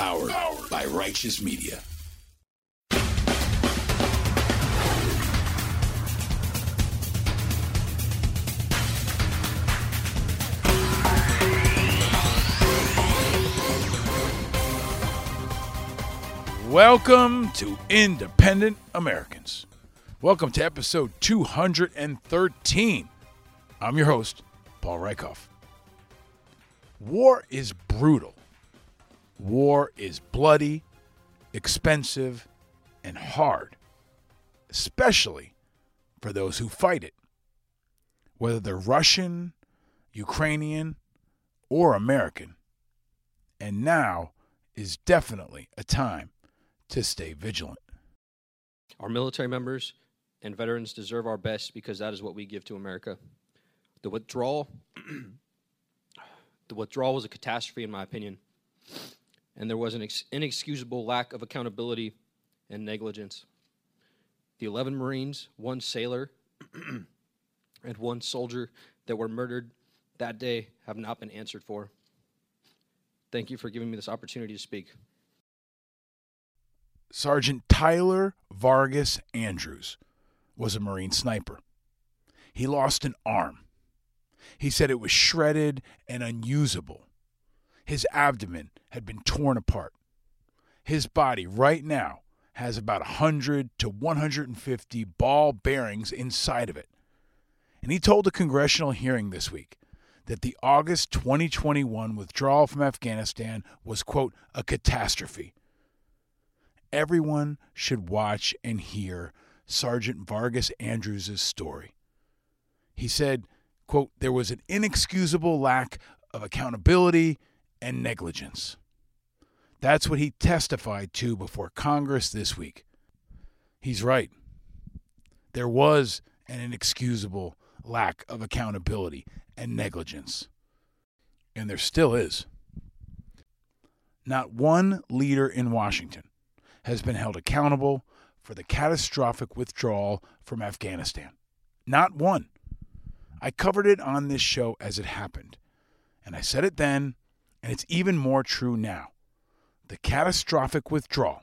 Powered, by Righteous Media. Welcome to Independent Americans. Welcome to episode 213. I'm your host, Paul Rieckhoff. War is brutal. War is bloody, expensive, and hard, especially for those who fight it. Whether they're Russian, Ukrainian, or American. And now is definitely a time to stay vigilant. Our military members and veterans deserve our best because that is what we give to America. The withdrawal the withdrawal was a catastrophe in my opinion. And there was an inexcusable lack of accountability and negligence. The 11 Marines, one sailor, and one soldier that were murdered that day have not been answered for. Thank you for giving me this opportunity to speak. Sergeant Tyler Vargas Andrews was a Marine sniper. He lost an arm. He said it was shredded and unusable. His abdomen had been torn apart. His body right now has about 100 to 150 ball bearings inside of it. And he told a congressional hearing this week that the August 2021 withdrawal from Afghanistan was, quote, a catastrophe everyone should watch and hear Sergeant Vargas Andrews' story. He said, quote, there was an inexcusable lack of accountability and negligence. That's what he testified to before Congress this week. He's right. There was an inexcusable lack of accountability and negligence. And there still is. Not one leader in Washington has been held accountable for the catastrophic withdrawal from Afghanistan. Not one. I covered it on this show as it happened. And I said it then, and it's even more true now. The catastrophic withdrawal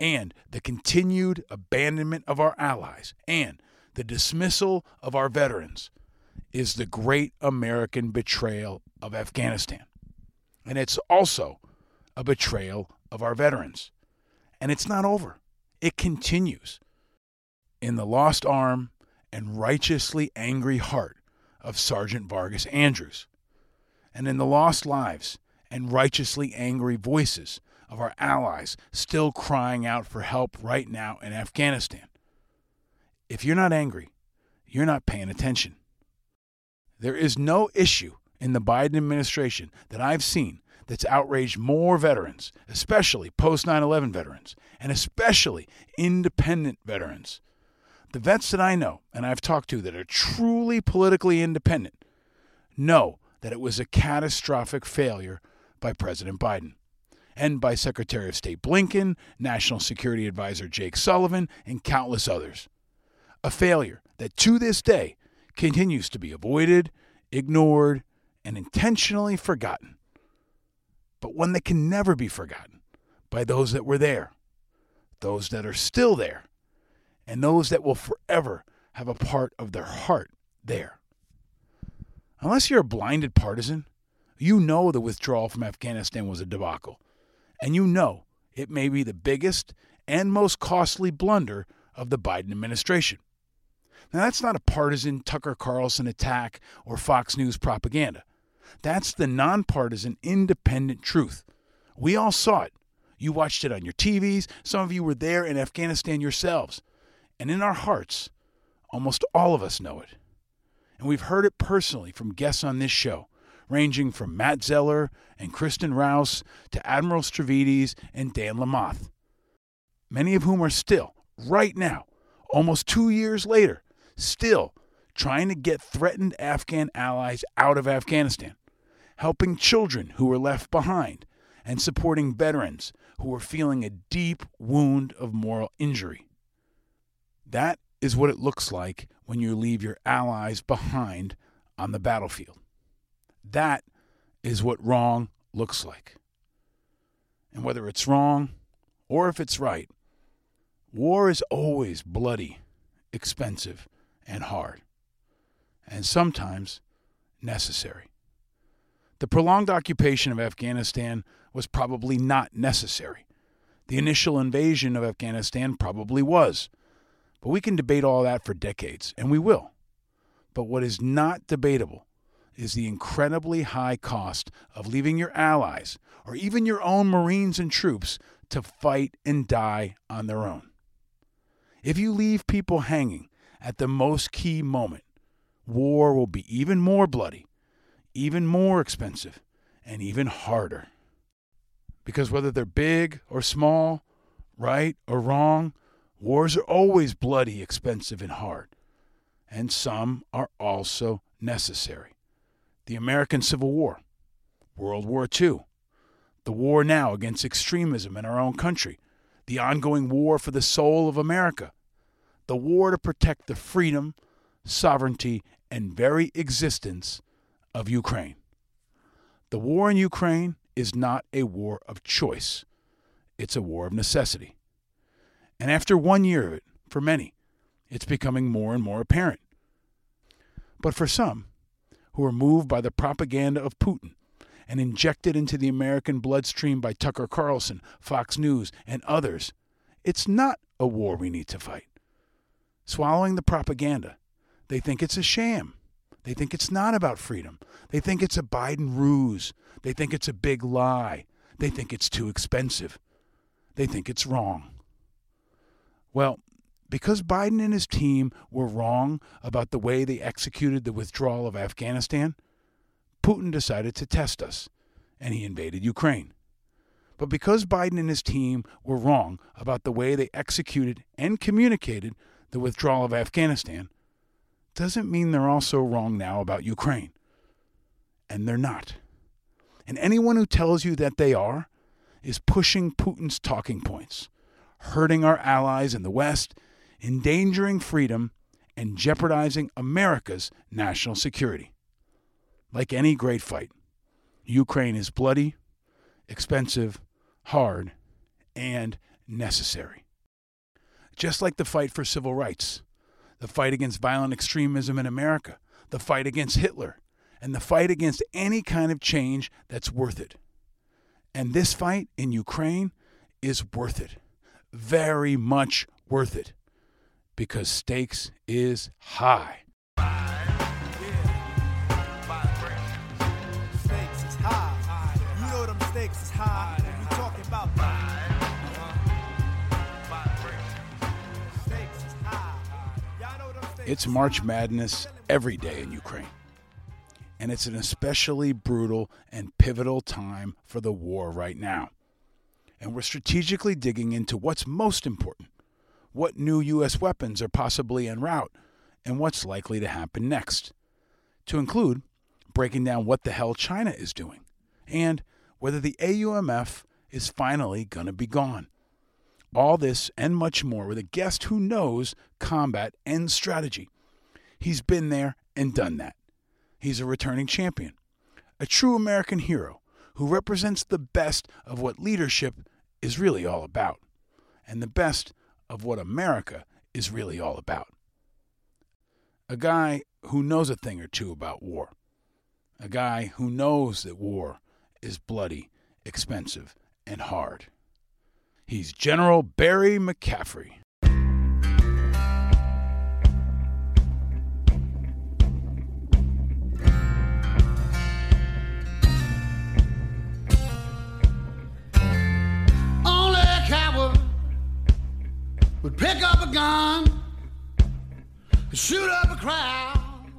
and the continued abandonment of our allies and the dismissal of our veterans is the great American betrayal of Afghanistan. And it's also a betrayal of our veterans. And it's not over, it continues. In the lost arm and righteously angry heart of Sergeant Vargas Andrews, and in the lost lives and righteously angry voices of our allies still crying out for help right now in Afghanistan. If you're not angry, you're not paying attention. There is no issue in the Biden administration that I've seen that's outraged more veterans, especially post 9 11 veterans, and especially independent veterans. The vets that I know and I've talked to that are truly politically independent know that it was a catastrophic failure by President Biden and by Secretary of State Blinken, National Security Advisor Jake Sullivan, and countless others. A failure that to this day continues to be avoided, ignored, and intentionally forgotten but one that can never be forgotten by those that were there, those that are still there, and those that will forever have a part of their heart there. Unless you're a blinded partisan, you know the withdrawal from Afghanistan was a debacle, and you know it may be the biggest and most costly blunder of the Biden administration. Now, that's not a partisan Tucker Carlson attack or Fox News propaganda. That's the nonpartisan, independent truth. We all saw it. You watched it on your TVs. Some of you were there in Afghanistan yourselves. And in our hearts, almost all of us know it. And we've heard it personally from guests on this show, ranging from Matt Zeller and Kristen Rouse to Admiral Stavridis and Dan Lamothe. Many of whom are still, right now, almost two years later, still trying to get threatened Afghan allies out of Afghanistan helping children who were left behind, and supporting veterans who were feeling a deep wound of moral injury. That is what it looks like when you leave your allies behind on the battlefield. That is what wrong looks like. And whether it's wrong or if it's right, war is always bloody, expensive, and hard, and sometimes necessary. The prolonged occupation of Afghanistan was probably not necessary. The initial invasion of Afghanistan probably was. But we can debate all that for decades, and we will. But what is not debatable is the incredibly high cost of leaving your allies, or even your own Marines and troops, to fight and die on their own. If you leave people hanging at the most key moment, war will be even more bloody, even more expensive, and even harder. Because whether they're big or small, right or wrong, wars are always bloody, expensive, and hard. And some are also necessary. The American Civil War, World War II, the war now against extremism in our own country, the ongoing war for the soul of America, the war to protect the freedom, sovereignty, and very existence of Ukraine. The war in Ukraine is not a war of choice, it's a war of necessity. And after one year of it, for many, it's becoming more and more apparent. But for some, who are moved by the propaganda of Putin and injected into the American bloodstream by Tucker Carlson, Fox News, and others, it's not a war we need to fight. Swallowing the propaganda, they think it's a sham. They think it's not about freedom. They think it's a Biden ruse. They think it's a big lie. They think it's too expensive. They think it's wrong. Well, because Biden and his team were wrong about the way they executed the withdrawal of Afghanistan, Putin decided to test us, and he invaded Ukraine. But because Biden and his team were wrong about the way they executed and communicated the withdrawal of Afghanistan, doesn't mean they're also wrong now about Ukraine. And they're not. And anyone who tells you that they are is pushing Putin's talking points, hurting our allies in the West, endangering freedom, and jeopardizing America's national security. Like any great fight, Ukraine is bloody, expensive, hard, and necessary. Just like the fight for civil rights, the fight against violent extremism in America, the fight against Hitler, and the fight against any kind of change that's worth it. And this fight in Ukraine is worth it. Very much worth it. Because stakes is high. Stakes is high. You know them stakes is high. When we talking about stakes is high. Y'all know them stakes It's March. Madness every day in Ukraine. And it's an especially brutal and pivotal time for the war right now. And we're strategically digging into what's most important what new U.S. weapons are possibly en route, and what's likely to happen next. To include breaking down what the hell China is doing, and whether the AUMF is finally going to be gone. All this and much more with a guest who knows combat and strategy. He's been there and done that. He's a returning champion, a true American hero who represents the best of what leadership is really all about, and the best of what America is really all about. A guy who knows a thing or two about war. A guy who knows that war is bloody, expensive, and hard. He's General Barry McCaffrey. Would pick up a gun, and shoot up a crowd,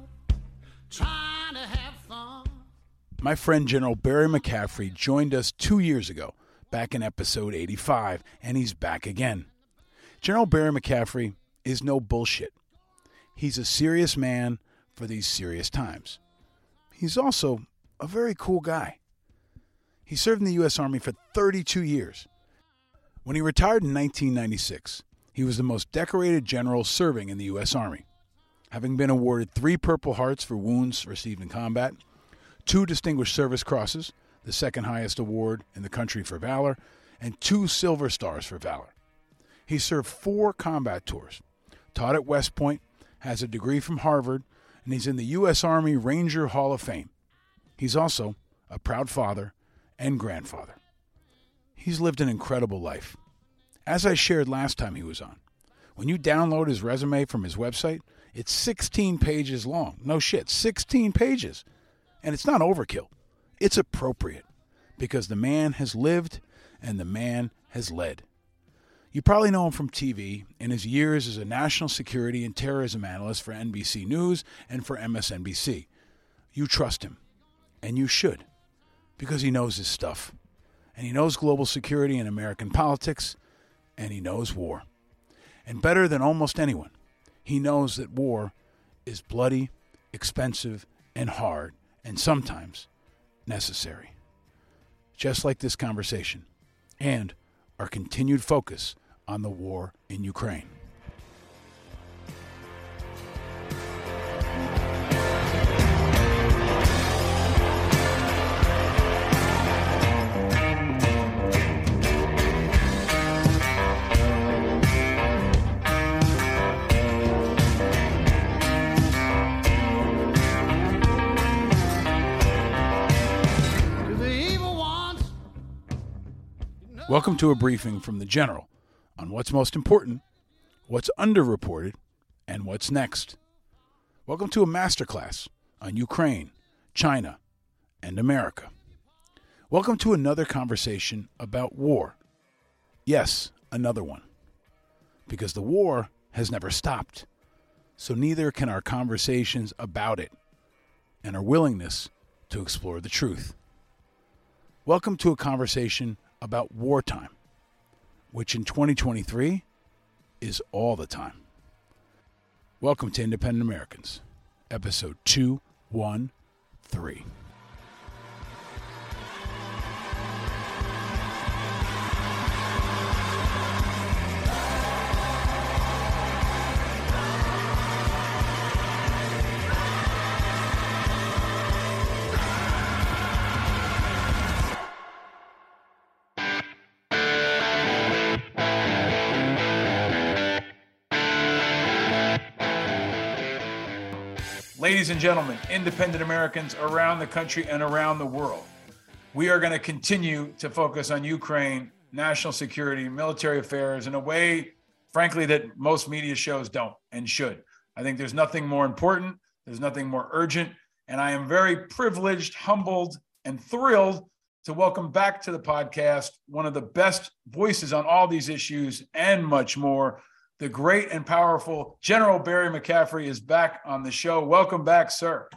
trying to have fun. My friend General Barry McCaffrey joined us two years ago, back in episode 85, and he's back again. General Barry McCaffrey is no bullshit. He's a serious man for these serious times. He's also a very cool guy. He served in the U.S. Army for 32 years. When he retired in 1996, he was the most decorated general serving in the U.S. Army, having been awarded three Purple Hearts for wounds received in combat, two Distinguished Service Crosses, the second highest award in the country for valor, and two Silver Stars for valor. He served four combat tours, taught at West Point, has a degree from Harvard, and he's in the U.S. Army Ranger Hall of Fame. He's also a proud father and grandfather. He's lived an incredible life. As I shared last time he was on, when you download his resume from his website, it's 16 pages long. No shit, 16 pages. And it's not overkill, it's appropriate because the man has lived and the man has led. You probably know him from TV in his years as a national security and terrorism analyst for NBC News and for MSNBC. You trust him, and you should, because he knows his stuff. And he knows global security and American politics, and he knows war. And better than almost anyone, he knows that war is bloody, expensive, and hard, and sometimes necessary. Just like this conversation, and our continued focus on the war in Ukraine. Welcome to a briefing from the General on what's most important, what's underreported, and what's next. Welcome to a masterclass on Ukraine, China, and America. Welcome to another conversation about war. Yes, another one. Because the war has never stopped, so neither can our conversations about it and our willingness to explore the truth. Welcome to a conversation about wartime, which in 2023 is all the time. Welcome to Independent Americans, episode 213. Ladies and gentlemen, independent Americans around the country and around the world, we are going to continue to focus on Ukraine, national security, military affairs in a way, frankly, that most media shows don't and should. I think there's nothing more important, there's nothing more urgent. And I am very privileged, humbled, and thrilled to welcome back to the podcast one of the best voices on all these issues and much more. The great and powerful General Barry McCaffrey is back on the show. Welcome back, sir.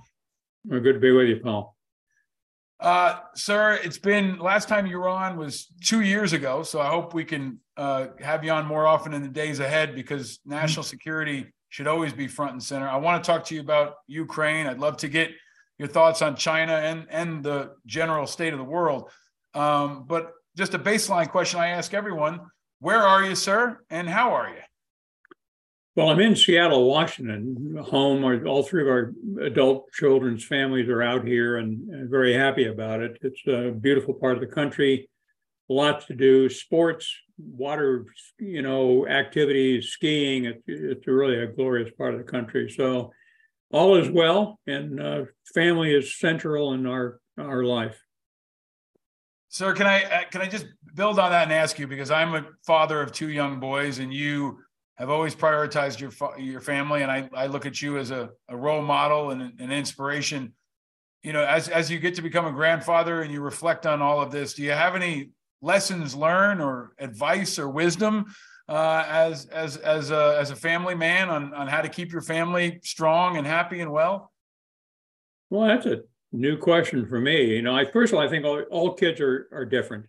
Well, good to be with you, Paul. Uh, sir, it's been last time you were on was two years ago. So I hope we can uh, have you on more often in the days ahead because national security should always be front and center. I want to talk to you about Ukraine. I'd love to get your thoughts on China and, and the general state of the world. Um, but just a baseline question I ask everyone where are you, sir, and how are you? Well, I'm in Seattle, Washington, home. All three of our adult children's families are out here and, and very happy about it. It's a beautiful part of the country, lots to do, sports, water, you know, activities, skiing. It, it's really a glorious part of the country. So all is well, and uh, family is central in our our life. Sir, can I uh, can I just build on that and ask you because I'm a father of two young boys, and you have always prioritized your your family, and I, I look at you as a, a role model and an inspiration. You know, as as you get to become a grandfather and you reflect on all of this, do you have any lessons learned or advice or wisdom uh, as as as a as a family man on on how to keep your family strong and happy and well? Well, that's a new question for me. You know, I first of all, I think all, all kids are are different.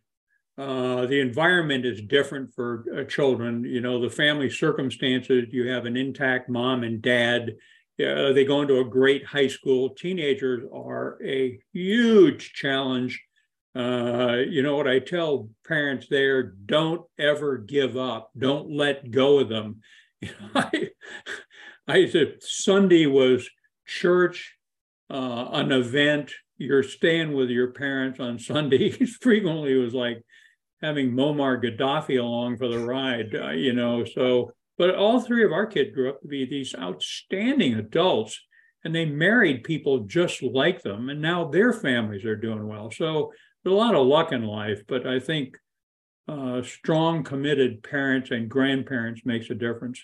Uh, the environment is different for uh, children. You know, the family circumstances. You have an intact mom and dad. Uh, they go into a great high school. Teenagers are a huge challenge. Uh, you know what I tell parents there? Don't ever give up. Don't let go of them. You know, I, I said Sunday was church, uh, an event. You're staying with your parents on Sundays. Frequently, was like having Muammar Gaddafi along for the ride, uh, you know. So, but all three of our kids grew up to be these outstanding adults, and they married people just like them, and now their families are doing well. So there's a lot of luck in life, but I think uh, strong, committed parents and grandparents makes a difference.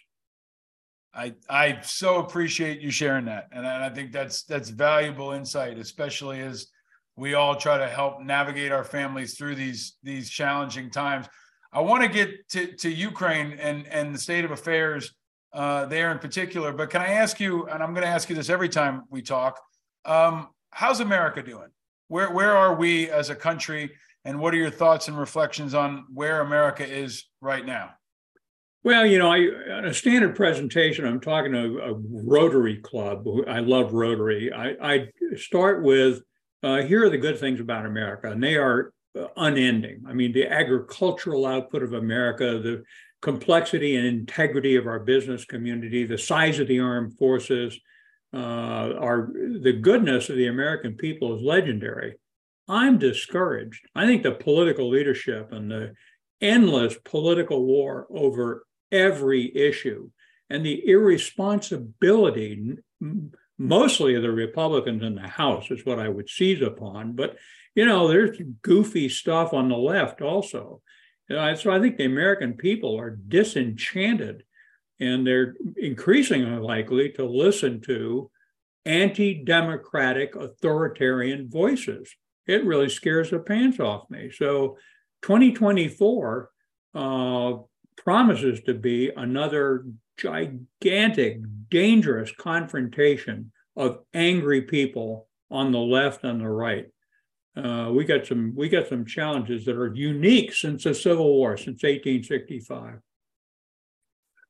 I I so appreciate you sharing that, and I think that's that's valuable insight, especially as we all try to help navigate our families through these these challenging times. I want to get to, to Ukraine and and the state of affairs uh, there in particular, but can I ask you? And I'm going to ask you this every time we talk. Um, how's America doing? Where where are we as a country? And what are your thoughts and reflections on where America is right now? Well, you know, I, on a standard presentation, I'm talking to a Rotary Club. I love Rotary. I, I start with uh, here are the good things about America, and they are uh, unending. I mean, the agricultural output of America, the complexity and integrity of our business community, the size of the armed forces, uh, our the goodness of the American people is legendary. I'm discouraged. I think the political leadership and the endless political war over every issue and the irresponsibility mostly the Republicans in the House is what I would seize upon. But, you know, there's goofy stuff on the left also. and so I think the American people are disenchanted and they're increasingly likely to listen to anti democratic authoritarian voices. It really scares the pants off me. So 2024 uh, promises to be another gigantic, dangerous confrontation of angry people on the left and the right. Uh, we got some we got some challenges that are unique since the Civil War, since 1865.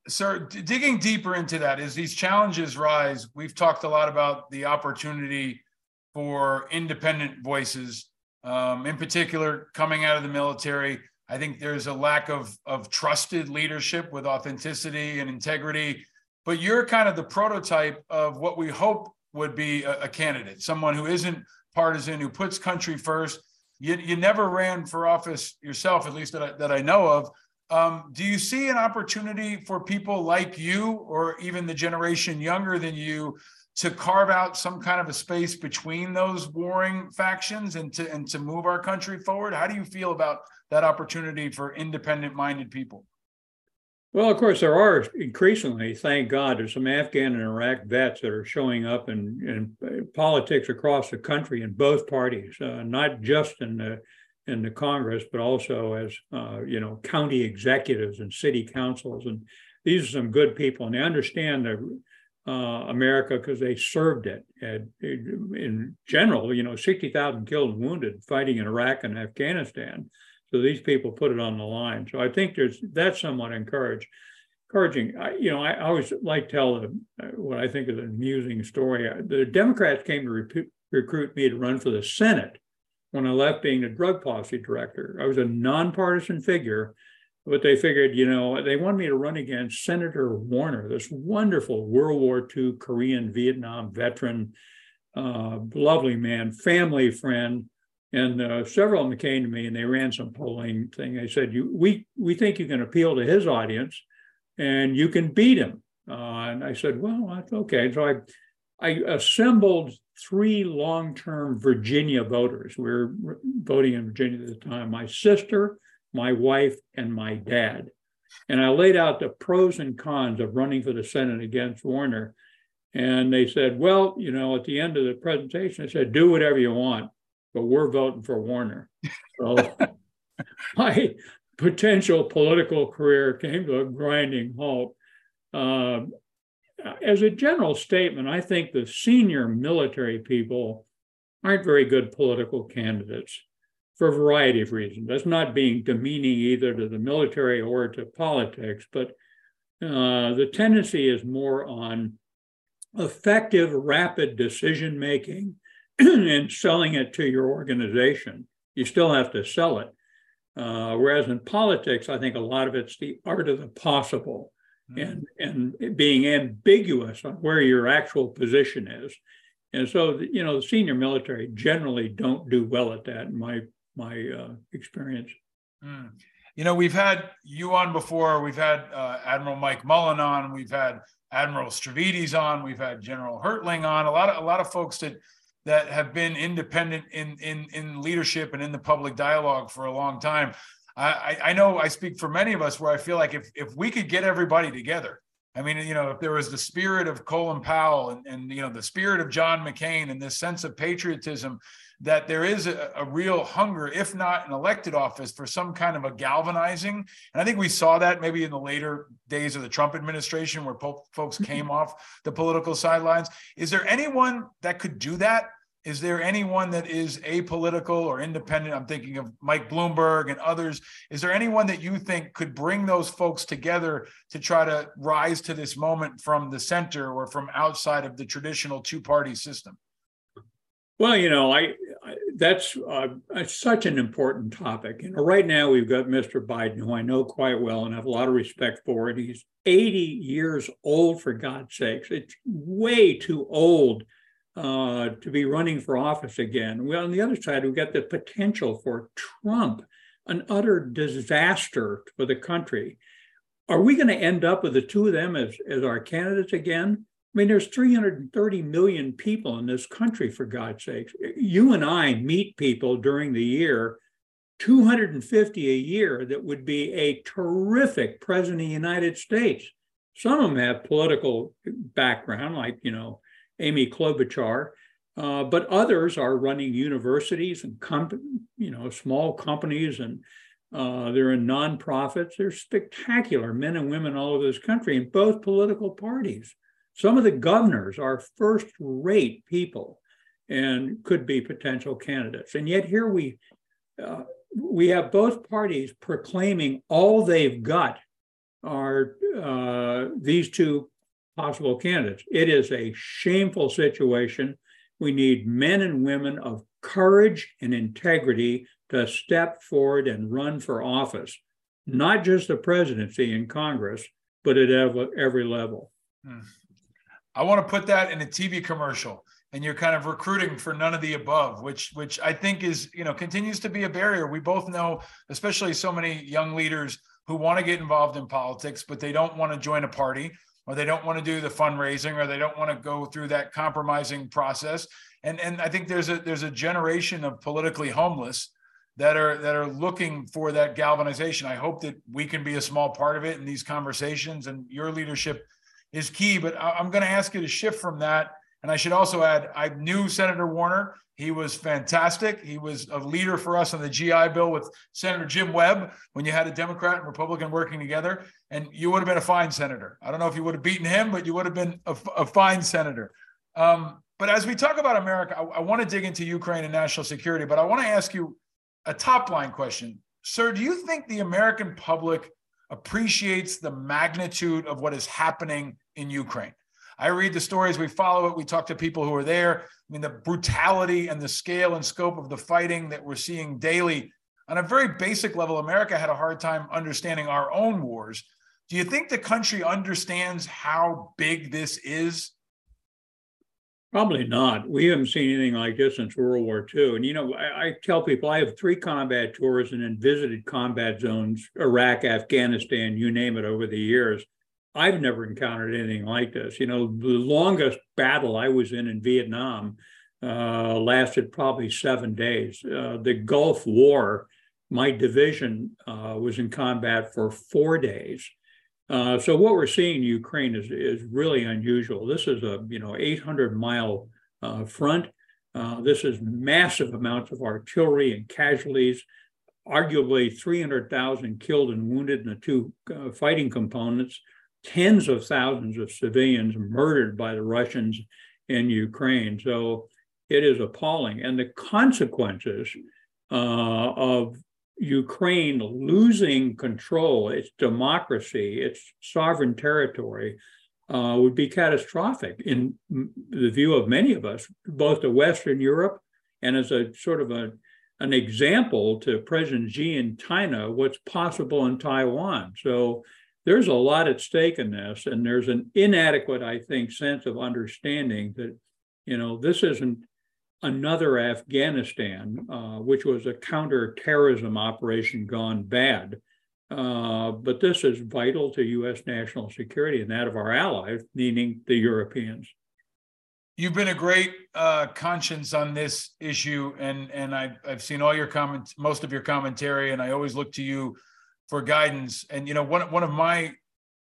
Sir, d- digging deeper into that, as these challenges rise, we've talked a lot about the opportunity for independent voices, um, in particular coming out of the military. I think there's a lack of of trusted leadership with authenticity and integrity. But you're kind of the prototype of what we hope would be a, a candidate, someone who isn't partisan, who puts country first. You, you never ran for office yourself, at least that I, that I know of. Um, do you see an opportunity for people like you, or even the generation younger than you, to carve out some kind of a space between those warring factions and to and to move our country forward? How do you feel about that opportunity for independent minded people? Well, of course, there are increasingly, thank God, there's some Afghan and Iraq vets that are showing up in, in politics across the country in both parties, uh, not just in the in the Congress, but also as uh, you know, county executives and city councils, and these are some good people, and they understand the uh, America because they served it. In general, you know, sixty thousand killed and wounded fighting in Iraq and Afghanistan. So these people put it on the line. So I think there's that's somewhat encouraged, encouraging. I, you know, I, always like tell the, uh, what I think is an amusing story. The Democrats came to re- recruit me to run for the Senate when I left being the drug policy director. I was a nonpartisan figure, but they figured, you know, they wanted me to run against Senator Warner, this wonderful World War II Korean Vietnam veteran, uh, lovely man, family friend and uh, several of them came to me and they ran some polling thing. They said, "You, we, we think you can appeal to his audience, and you can beat him." Uh, and I said, "Well, that's okay." So I, I assembled three long-term Virginia voters. We were voting in Virginia at the time. My sister, my wife, and my dad. And I laid out the pros and cons of running for the Senate against Warner. And they said, well, you know, at the end of the presentation, I said, do whatever you want but we're voting for Warner. So my potential political career came to a grinding halt. Uh, as a general statement, I think the senior military people aren't very good political candidates for a variety of reasons. That's not being demeaning either to the military or to politics, but uh, the tendency is more on effective, rapid decision making and selling it to your organization. You still have to sell it. Uh, whereas in politics, I think a lot of it's the art of the possible mm-hmm. and, and being ambiguous on where your actual position is. And so, you know, the senior military generally don't do well at that, in my my uh, experience. Mm. you know, we've had you on before. We've had uh, Admiral Mike Mullen on. We've had Admiral Stavridis on. We've had General Hertling on. A lot of a lot of folks that that have been independent in in in leadership and in the public dialogue for a long time. I, I know I speak for many of us where I feel like if if we could get everybody together, I mean, you know, if there was the spirit of Colin Powell and, and you know the spirit of John McCain and this sense of patriotism that there is a, a, real hunger, if not an elected office, for some kind of a galvanizing. And I think we saw that maybe in the later days of the Trump administration where po- folks mm-hmm. came off the political sidelines. Is there anyone that could do that? Is there anyone that is apolitical or independent? I'm thinking of Mike Bloomberg and others. Is there anyone that you think could bring those folks together to try to rise to this moment from the center or from outside of the traditional two party system? Well, you know, I, I that's uh, such an important topic. Know, right now we've got Mr. Biden, who I know quite well and have a lot of respect for, and he's 80 years old for God's sakes. It's way too old uh, to be running for office again. Well, on the other side, we've got the potential for Trump, an utter disaster for the country. Are we going to end up with the two of them as, as our candidates again? I mean, there's 330 million people in this country, for God's sakes. You and I meet people during the year, 250 a year, that would be a terrific president of the United States. Some of them have political background, like, you know, Amy Klobuchar, uh, but others are running universities and, comp- you know, small companies and uh, they're in nonprofits. They're spectacular men and women all over this country in both political parties. Some of the governors are first rate people and could be potential candidates. And yet here we uh, we have both parties proclaiming all they've got are uh, these two possible candidates. It is a shameful situation. We need men and women of courage and integrity to step forward and run for office, not just the presidency in Congress, but at every level. Hmm. I want to put that in a TV commercial and you're kind of recruiting for none of the above which which I think is you know continues to be a barrier. We both know especially so many young leaders who want to get involved in politics but they don't want to join a party or they don't want to do the fundraising or they don't want to go through that compromising process. And and I think there's a there's a generation of politically homeless that are that are looking for that galvanization. I hope that we can be a small part of it in these conversations and your leadership is key. But I'm going to ask you to shift from that. And I should also add, I knew Senator Warner. He was fantastic. He was a leader for us on the GI Bill with Senator Jim Webb when you had a Democrat and Republican working together. And you would have been a fine senator. I don't know if you would have beaten him, but you would have been a, a fine senator. Um, but as we talk about America, I, I want to dig into Ukraine and national security. But I want to ask you a top line question. Sir, do you think the American public appreciates the magnitude of what is happening in Ukraine. I read the stories, we follow it, we talk to people who are there. I mean, the brutality and the scale and scope of the fighting that we're seeing daily on a very basic level, America had a hard time understanding our own wars. Do you think the country understands how big this is? Probably not. We haven't seen anything like this since World War II. And, you know, I, I, tell people I have three combat tours and then visited combat zones, Iraq, Afghanistan, you name it, over the years. I've never encountered anything like this. You know, the longest battle I was in in Vietnam uh, lasted probably seven days. Uh, the Gulf War, my division uh, was in combat for four days. Uh, so what we're seeing in Ukraine is is really unusual. This is a you know 800 mile uh, front. Uh, this is massive amounts of artillery and casualties. Arguably 300,000 killed and wounded in the two uh, fighting components. Tens of thousands of civilians murdered by the Russians in Ukraine. So it is appalling, and the consequences uh, of Ukraine losing control, its democracy, its sovereign territory, uh, would be catastrophic in the view of many of us, both to Western Europe and as a sort of a, an example to President Xi in China, what's possible in Taiwan. So there's a lot at stake in this, and there's an inadequate, I think, sense of understanding that, you know, this isn't another Afghanistan, uh, which was a counterterrorism operation gone bad. Uh, but this is vital to U.S. national security and that of our allies, meaning the Europeans. You've been a great uh, conscience on this issue, and and I've I've seen all your comments, most of your commentary, and I always look to you for guidance. And you know, one one of my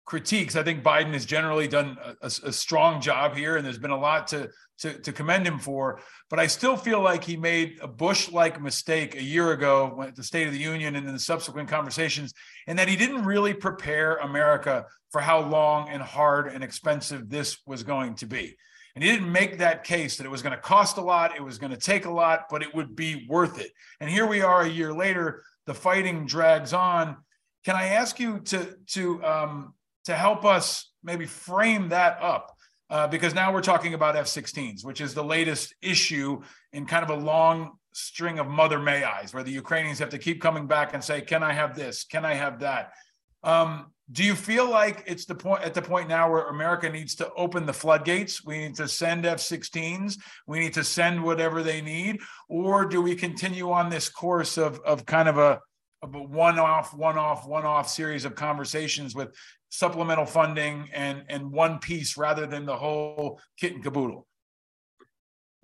critiques, I think Biden has generally done a, a, strong job here, and there's been a lot to, to to commend him for. But I still feel like he made a Bush-like mistake a year ago at the State of the Union and in the subsequent conversations, and that he didn't really prepare America for how long and hard and expensive this was going to be. And he didn't make that case that it was going to cost a lot, it was going to take a lot, but it would be worth it. And here we are a year later, the fighting drags on. Can I ask you to to um, to help us maybe frame that up? Uh, because now we're talking about F-16s, which is the latest issue in kind of a long string of mother may I's, where the Ukrainians have to keep coming back and say, "Can I have this? Can I have that?" Um, do you feel like it's the point at the point now where America needs to open the floodgates? We need to send F-16s. We need to send whatever they need, or do we continue on this course of of kind of a of a one-off, one-off, one-off series of conversations with supplemental funding and and one piece rather than the whole kit and caboodle?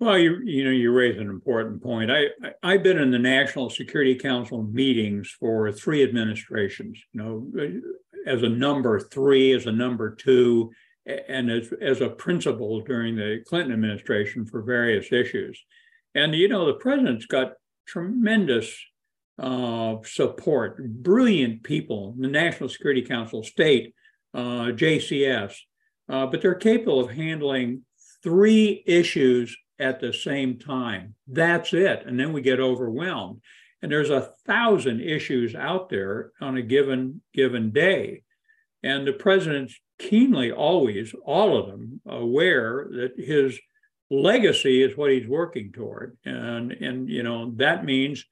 Well, you you know you raise an important point. I, I have been in the National Security Council meetings for three administrations. You know, as a number three, as a number two, and as, as a principal during the Clinton administration for various issues. And, you know, the president's got tremendous uh, support, brilliant people, in the National Security Council, state, JCS, uh, but they're capable of handling three issues at the same time. That's it. And then we get overwhelmed and there's a thousand issues out there on a given given day and the president's keenly always all of them aware that his legacy is what he's working toward and and you know that means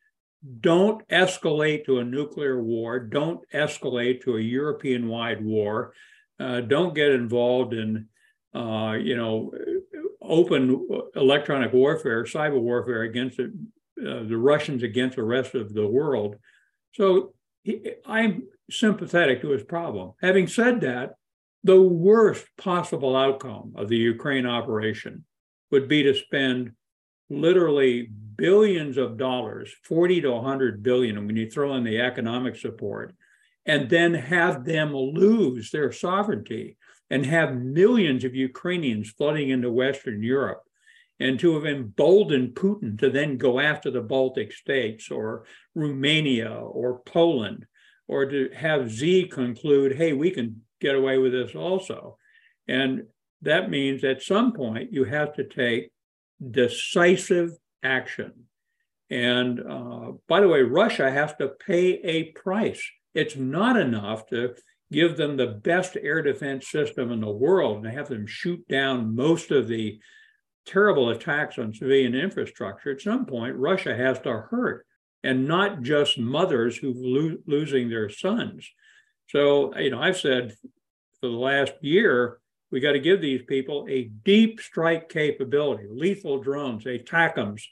don't escalate to a nuclear war don't escalate to a european wide war uh, don't get involved in uh, you know open electronic warfare cyber warfare against it uh, the Russians against the rest of the world. So he, I'm sympathetic to his problem. Having said that, the worst possible outcome of the Ukraine operation would be to spend literally billions of dollars, 40 to 100 billion, and when you throw in the economic support, and then have them lose their sovereignty and have millions of Ukrainians flooding into Western Europe and to have emboldened Putin to then go after the Baltic states or Romania or Poland, or to have Xi conclude, hey, we can get away with this also. And that means at some point you have to take decisive action. And uh, by the way, Russia has to pay a price. It's not enough to give them the best air defense system in the world and have them shoot down most of the terrible attacks on civilian infrastructure, at some point, Russia has to hurt, and not just mothers who lo- losing their sons. So, you know, I've said for the last year, we got to give these people a deep strike capability, lethal drones, ATACMS.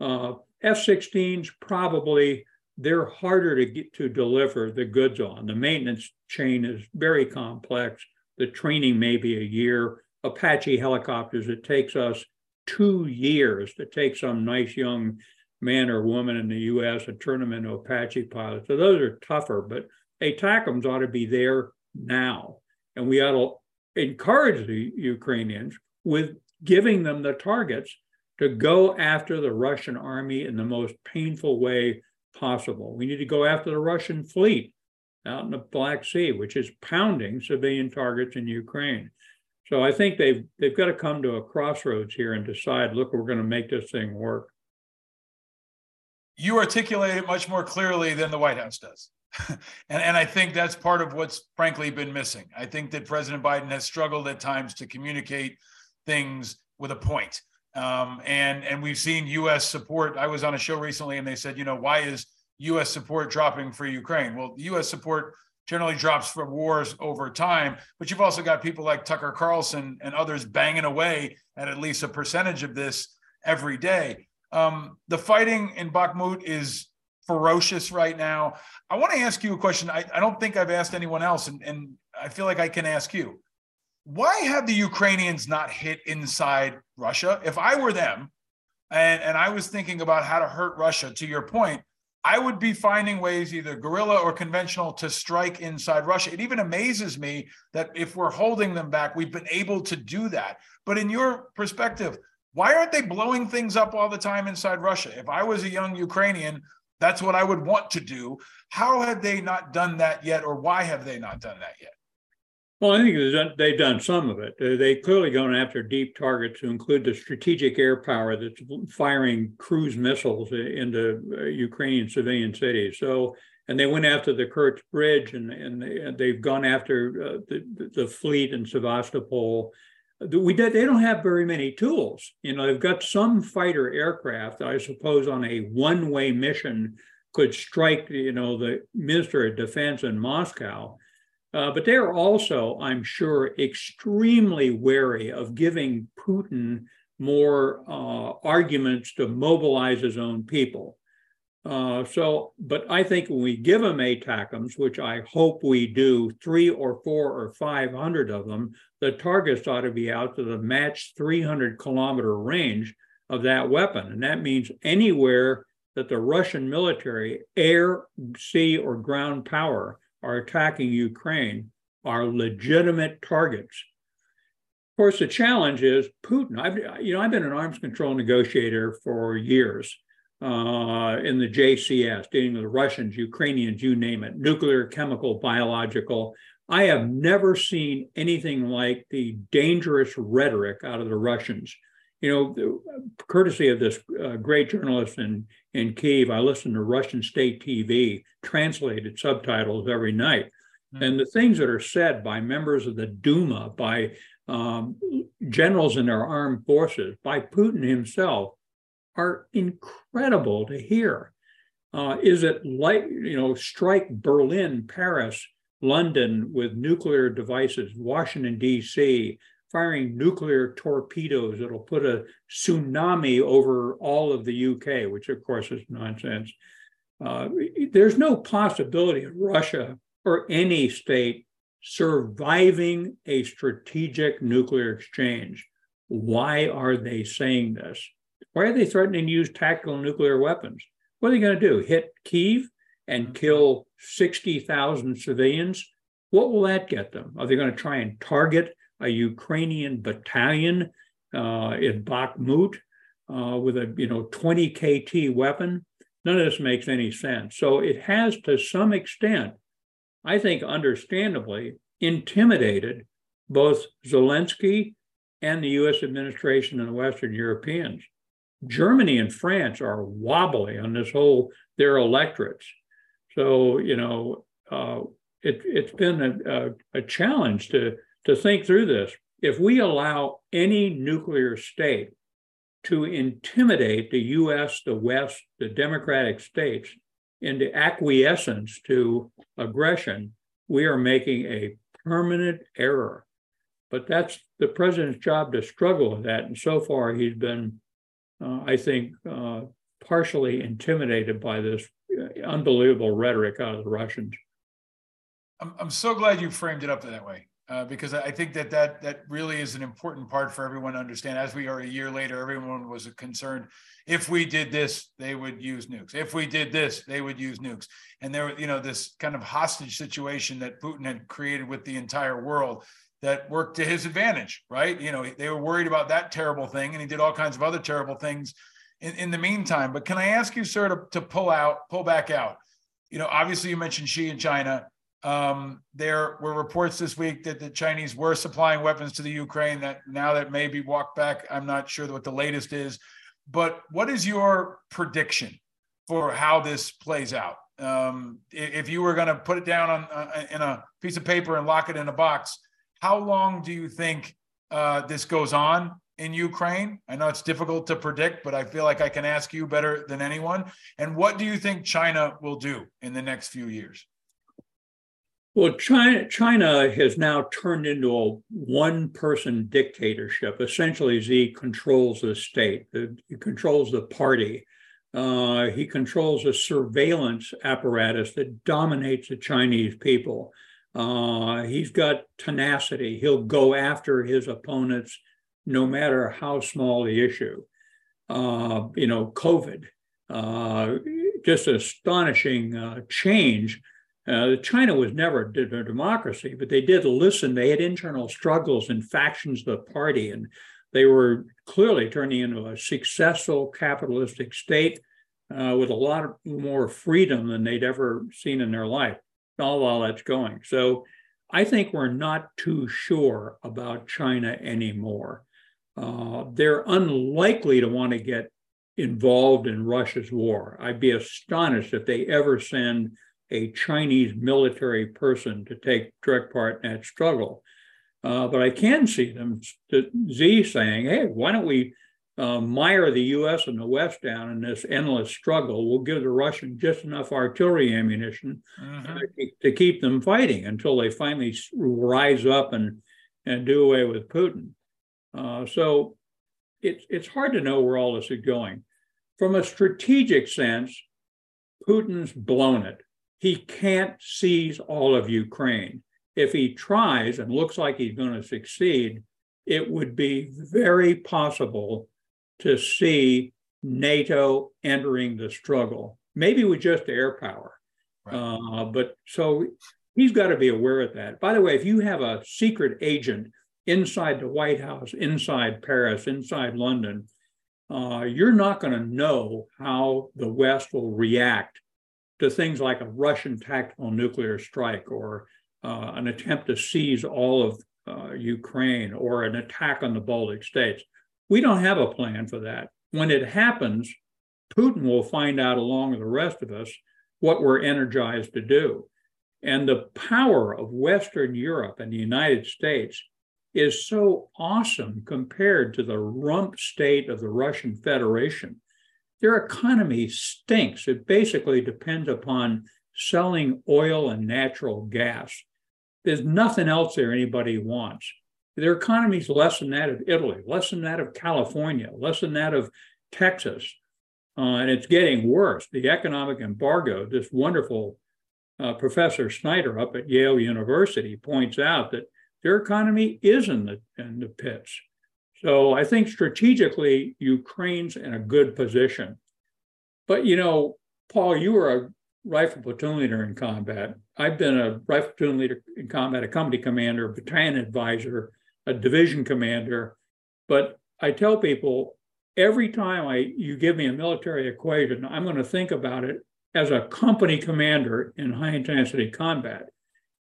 Uh, F-16s probably they're harder to get to deliver the goods on. The maintenance chain is very complex. The training may be a year. Apache helicopters, it takes us two years to take some nice young man or woman in the US and turn them into Apache pilots. So those are tougher, but ATACMS ought to be there now. And we ought to encourage the Ukrainians with giving them the targets to go after the Russian army in the most painful way possible. We need to go after the Russian fleet out in the Black Sea, which is pounding civilian targets in Ukraine. So I think they've they've got to come to a crossroads here and decide, look, we're going to make this thing work. You articulate it much more clearly than the White House does. and, and I think that's part of what's frankly been missing. I think that President Biden has struggled at times to communicate things with a point. Um, and and we've seen U.S. support. I was on a show recently, and they said, you know, why is U.S. support dropping for Ukraine? Well, U.S. support generally drops for wars over time. But you've also got people like Tucker Carlson and others banging away at at least a percentage of this every day. Um, the fighting in Bakhmut is ferocious right now. I want to ask you a question. I, I don't think I've asked anyone else, and, and I feel like I can ask you. Why have the Ukrainians not hit inside Russia? If I were them, and, and I was thinking about how to hurt Russia, to your point, I would be finding ways, either guerrilla or conventional, to strike inside Russia. It even amazes me that if we're holding them back, we've been able to do that. But in your perspective, why aren't they blowing things up all the time inside Russia? If I was a young Ukrainian, that's what I would want to do. How have they not done that yet, or why have they not done that yet? Well, I think they've done some of it. Uh, they've clearly gone after deep targets to include the strategic air power that's firing cruise missiles into uh, Ukrainian civilian cities. So, and they went after the Kerch Bridge, and and they've gone after uh, the the fleet in Sevastopol. We did, they don't have very many tools. You know, they've got some fighter aircraft. I suppose on a one-way mission could strike. You know, the Minister of Defense in Moscow uh, but they're also, I'm sure, extremely wary of giving Putin more uh, arguments to mobilize his own people. Uh, so, but I think when we give them ATACMS, which I hope we do, three or four or 500 of them, the targets ought to be out to the match 300 kilometer range of that weapon. And that means anywhere that the Russian military, air, sea, or ground power are attacking Ukraine are legitimate targets. Of course, the challenge is Putin. I've, you know, I've been an arms control negotiator for years uh, in the JCS, dealing with the Russians, Ukrainians, you name it, nuclear, chemical, biological. I have never seen anything like the dangerous rhetoric out of the Russians. You know, courtesy of this uh, great journalist in, in Kiev, I listen to Russian state TV, translated subtitles every night. Mm-hmm. And the things that are said by members of the Duma, by um, generals in their armed forces, by Putin himself, are incredible to hear. Uh, is it like, you know, strike Berlin, Paris, London with nuclear devices, Washington, D.C., firing nuclear torpedoes that'll put a tsunami over all of the UK, which of course is nonsense. Uh, there's no possibility of Russia or any state surviving a strategic nuclear exchange. Why are they saying this? Why are they threatening to use tactical nuclear weapons? What are they going to do? Hit Kiev and kill 60,000 civilians? What will that get them? Are they going to try and target a Ukrainian battalion uh, in Bakhmut uh, with a you know 20 KT weapon. None of this makes any sense. So it has, to some extent, I think, understandably, intimidated both Zelensky and the U.S. administration and the Western Europeans. Germany and France are wobbly on this whole their electorates. So you know, uh, it, has been a, a, a challenge to to think through this. If we allow any nuclear state to intimidate the US, the West, the democratic states into acquiescence to aggression, we are making a permanent error. But that's the president's job to struggle with that. And so far, he's been, uh, I think, uh, partially intimidated by this uh, unbelievable rhetoric out of the Russians. I'm, I'm so glad you framed it up that way uh, because I think that, that that really is an important part for everyone to understand. As we are a year later, everyone was concerned if we did this, they would use nukes. If we did this, they would use nukes. And there, you know, this kind of hostage situation that Putin had created with the entire world that worked to his advantage, right? You know, they were worried about that terrible thing, and he did all kinds of other terrible things in, in the meantime. But can I ask you, sir, to, to pull out, pull back out? You know, obviously you mentioned Xi in China um, there were reports this week that the Chinese were supplying weapons to the Ukraine. That now that may be walked back. I'm not sure what the latest is, but what is your prediction for how this plays out? Um, if you were going to put it down on uh, in a piece of paper and lock it in a box, how long do you think uh, this goes on in Ukraine? I know it's difficult to predict, but I feel like I can ask you better than anyone. And what do you think China will do in the next few years? Well, China, China has now turned into a one person dictatorship. Essentially, Xi controls the state, he controls the party. Uh, he controls a surveillance apparatus that dominates the Chinese people. Uh, he's got tenacity. He'll go after his opponents no matter how small the issue. Uh, you know, COVID, uh, just astonishing uh, change. Uh, China was never a democracy, but they did listen. They had internal struggles and factions of the party, and they were clearly turning into a successful capitalistic state uh, with a lot more freedom than they'd ever seen in their life, all while that's going. So I think we're not too sure about China anymore. Uh, they're unlikely to want to get involved in Russia's war. I'd be astonished if they ever send a Chinese military person to take direct part in that struggle. Uh, but I can see them, Xi saying, hey, why don't we uh, mire the US and the West down in this endless struggle? We'll give the Russians just enough artillery ammunition mm-hmm. to, keep, to, keep them fighting until they finally rise up and, and do away with Putin. Uh, so it's, it's hard to know where all this is going. From a strategic sense, Putin's blown it. He can't seize all of Ukraine if he tries and looks like he's going to succeed, it would be very possible to see NATO entering the struggle, maybe with just air power. Right. Uh, but so he's got to be aware of that. By the way, if you have a secret agent inside the White House, inside Paris, inside London, uh, you're not going to know how the West will react to things like a Russian tactical nuclear strike or uh, an attempt to seize all of uh, Ukraine or an attack on the Baltic states. We don't have a plan for that. When it happens, Putin will find out, along with the rest of us, what we're energized to do. And the power of Western Europe and the United States is so awesome compared to the rump state of the Russian Federation. Their economy stinks. It basically depends upon selling oil and natural gas. There's nothing else there anybody wants. Their economy is less than that of Italy, less than that of California, less than that of Texas. Uh, and it's getting worse. The economic embargo, this wonderful uh, Professor Snyder up at Yale University points out that their economy is in the, in the pits. So I think strategically, Ukraine's in a good position. But, you know, Paul, you were a rifle platoon leader in combat. I've been a rifle platoon leader in combat, a company commander, a battalion advisor, a division commander. But I tell people every time I you give me a military equation, I'm going to think about it as a company commander in high intensity combat.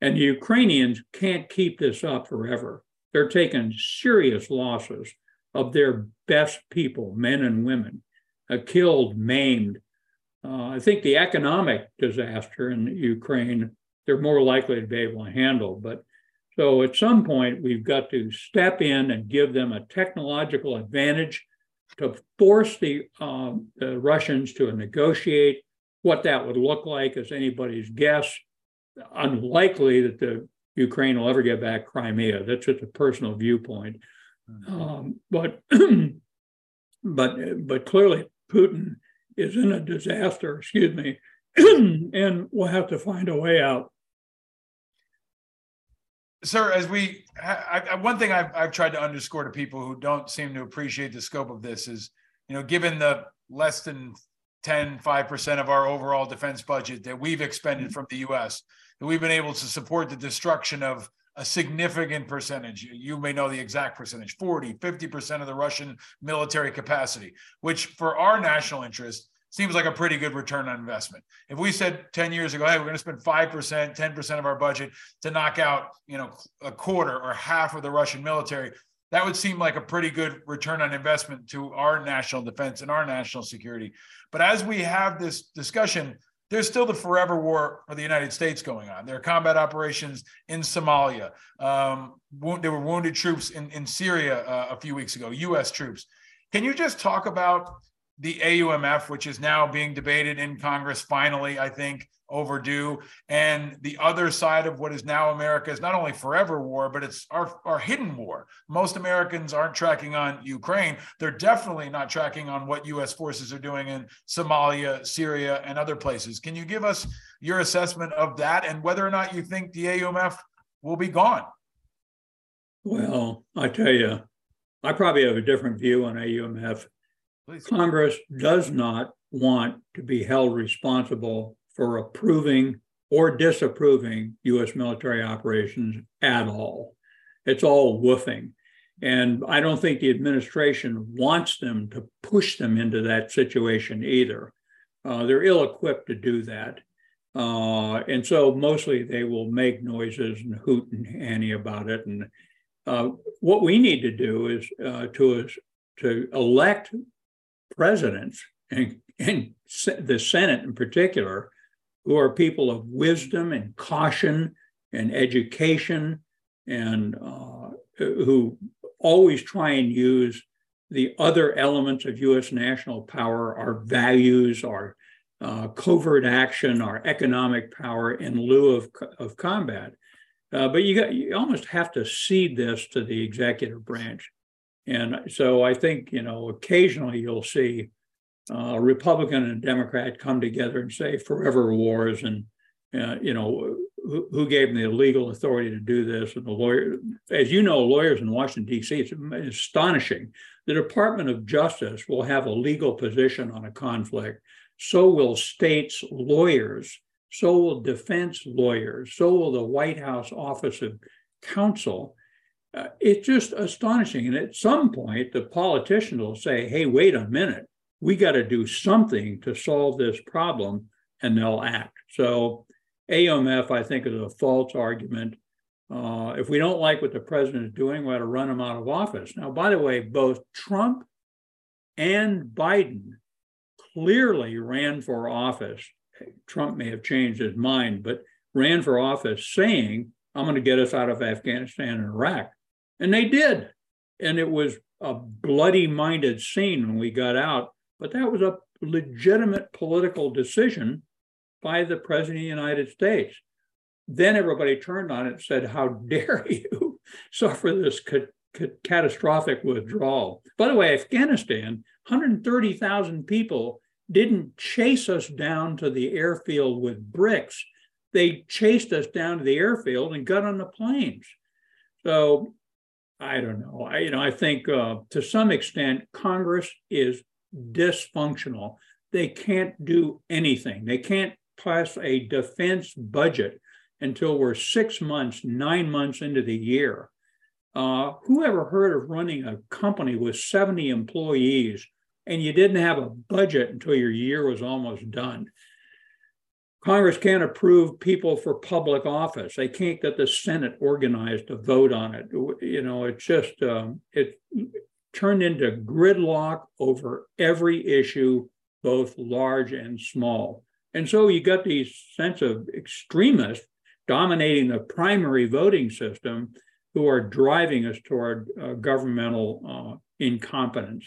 And the Ukrainians can't keep this up forever. They're taking serious losses of their best people, men and women, uh, killed, maimed, uh, I think the economic disaster in Ukraine, they're more likely to be able to handle. But so at some point, we've got to step in and give them a technological advantage to force the, um, the Russians to negotiate. What that would look like is anybody's guess. Unlikely that the Ukraine will ever get back Crimea. That's just a personal viewpoint. Mm-hmm. Um, but but but clearly Putin is in a disaster, excuse me, and we'll have to find a way out. Sir, as we, I, I, one thing I've, I've tried to underscore to people who don't seem to appreciate the scope of this is, you know, given the less than 10, 5% of our overall defense budget that we've expended mm-hmm. from the US, that we've been able to support the destruction of a significant percentage. You may know the exact percentage 40, 50% of the Russian military capacity, which for our national interest seems like a pretty good return on investment. If we said 10 years ago, hey, we're going to spend 5%, 10% of our budget to knock out, you know, a quarter or half of the Russian military, that would seem like a pretty good return on investment to our national defense and our national security. But as we have this discussion, there's still the forever war for the United States going on. There are combat operations in Somalia. Um, there were wounded troops in, in Syria uh, a few weeks ago, U.S. troops. Can you just talk about the AUMF, which is now being debated in Congress finally, I think, overdue. And the other side of what is now America is not only forever war, but it's our, our hidden war. Most Americans aren't tracking on Ukraine. They're definitely not tracking on what U.S. forces are doing in Somalia, Syria, and other places. Can you give us your assessment of that and whether or not you think the AUMF will be gone? Well, I tell you, I probably have a different view on AUMF. Please. Congress does not want to be held responsible for approving or disapproving U.S. military operations at all. It's all woofing. And I don't think the administration wants them to push them into that situation either. Uh, they're ill equipped to do that. Uh, and so mostly they will make noises and hoot and hanny about it. And uh, what we need to do is uh, to, to elect presidents and, and the Senate in particular, who are people of wisdom and caution and education and uh, who always try and use the other elements of US national power, our values, our uh, covert action, our economic power in lieu of, of combat. Uh, but you got you almost have to cede this to the executive branch. And so I think, you know, occasionally you'll see uh, a Republican and Democrat come together and say forever wars and, uh, you know, who, who, gave them the legal authority to do this? And the lawyer, as you know, lawyers in Washington, D.C., it's astonishing. The Department of Justice will have a legal position on a conflict. So will states' lawyers. So will defense lawyers. So will the White House Office of Counsel. Uh, it's just astonishing. And at some point, the politicians will say, hey, wait a minute we got to do something to solve this problem, and they'll act. So, AMF, I think, is a false argument. Uh, if we don't like what the president is doing, we ought to run him out of office. Now, by the way, both Trump and Biden clearly ran for office. Trump may have changed his mind, but ran for office saying, I'm going to get us out of Afghanistan and Iraq. And they did. And it was a bloody minded scene when we got out but that was a legitimate political decision by the President of the United States. Then everybody turned on it and said, How dare you suffer this ca- ca- catastrophic withdrawal? By the way, Afghanistan, 130,000 people didn't chase us down to the airfield with bricks. They chased us down to the airfield and got on the planes. So I don't know. I, you know, I think uh, to some extent Congress is dysfunctional. They can't do anything. They can't pass a defense budget until we're six months, nine months into the year. Uh, who ever heard of running a company with 70 employees and you didn't have a budget until your year was almost done? Congress can't approve people for public office. They can't get the Senate organized to vote on it. You know, it's just um, it turned into gridlock over every issue, both large and small. And so you got these sense of extremists dominating the primary voting system who are driving us toward uh, governmental uh, incompetence.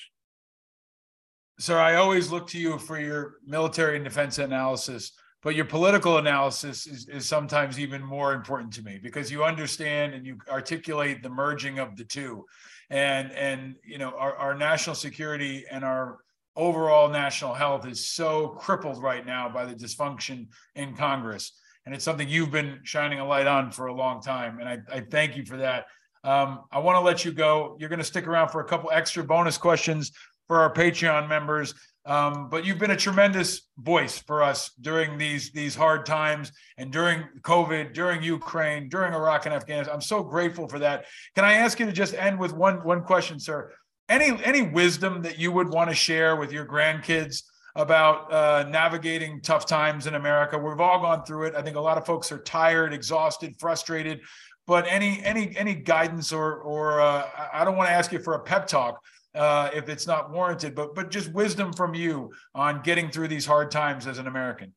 Sir, I always look to you for your military and defense analysis, but your political analysis is, is sometimes even more important to me because you understand and you articulate the merging of the two and and you know our, our national security and our overall national health is so crippled right now by the dysfunction in Congress. And it's something you've been shining a light on for a long time. And I, I thank you for that. Um, I want to let you go. You're going to stick around for a couple extra bonus questions for our Patreon members. Um, but you've been a tremendous voice for us during these these hard times and during COVID, during Ukraine, during Iraq and Afghanistan. I'm so grateful for that. Can I ask you to just end with one one question, sir? Any any wisdom that you would want to share with your grandkids about uh, navigating tough times in America? We've all gone through it. I think a lot of folks are tired, exhausted, frustrated. But any any any guidance or or uh, I don't want to ask you for a pep talk, uh, if it's not warranted, but but just wisdom from you on getting through these hard times as an American.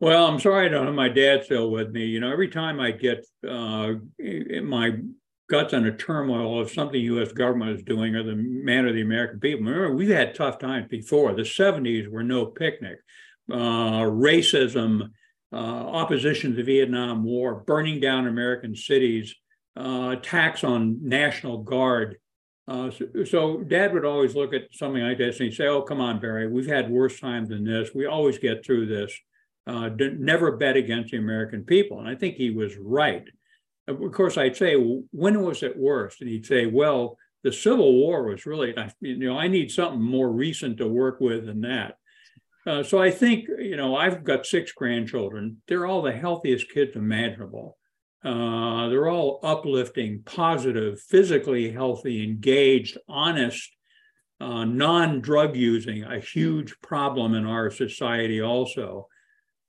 Well, I'm sorry I don't have my dad still with me. You know, every time I get uh, my guts on a turmoil of something the U.S. government is doing or the man of the American people. Remember, we've had tough times before. The 70s were no picnic. Uh, racism, uh, opposition to the Vietnam War, burning down American cities, uh, attacks on National Guard. Uh, so, so, Dad would always look at something like this and he'd say, "Oh, come on, Barry, we've had worse times than this. We always get through this. Uh, never bet against the American people." And I think he was right. Of course, I'd say, "When was it worst?" And he'd say, "Well." The Civil War was really, you know, I need something more recent to work with than that. Uh, so I think, you know, I've got six grandchildren. They're all the healthiest kids imaginable. Uh, they're all uplifting, positive, physically healthy, engaged, honest, uh, non drug using, a huge problem in our society also.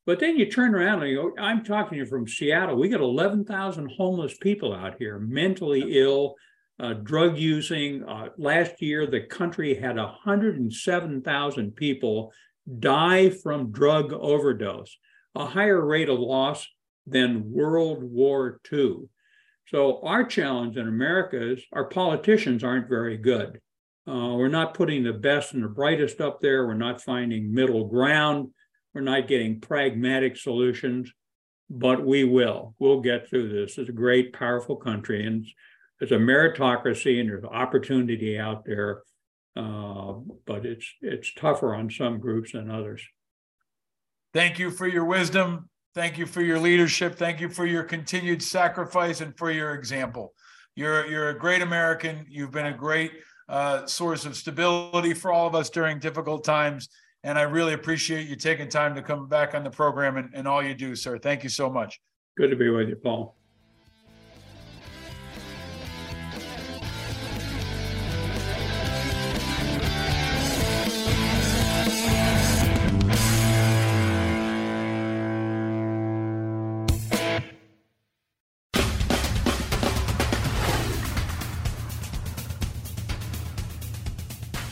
But then you turn around and you go, I'm talking to you from Seattle. We got 11,000 homeless people out here, mentally ill, uh, drug using. Uh, last year, the country had 107,000 people die from drug overdose, a higher rate of loss than World War II. So, our challenge in America is our politicians aren't very good. Uh, we're not putting the best and the brightest up there. We're not finding middle ground. We're not getting pragmatic solutions, but we will. We'll get through this. It's a great, powerful country, and it's a meritocracy, and there's opportunity out there. Uh, but it's it's tougher on some groups than others. Thank you for your wisdom. Thank you for your leadership. Thank you for your continued sacrifice and for your example. You're you're a great American. You've been a great uh, source of stability for all of us during difficult times. And I really appreciate you taking time to come back on the program and, and all you do, sir. Thank you so much. Good to be with you, Paul.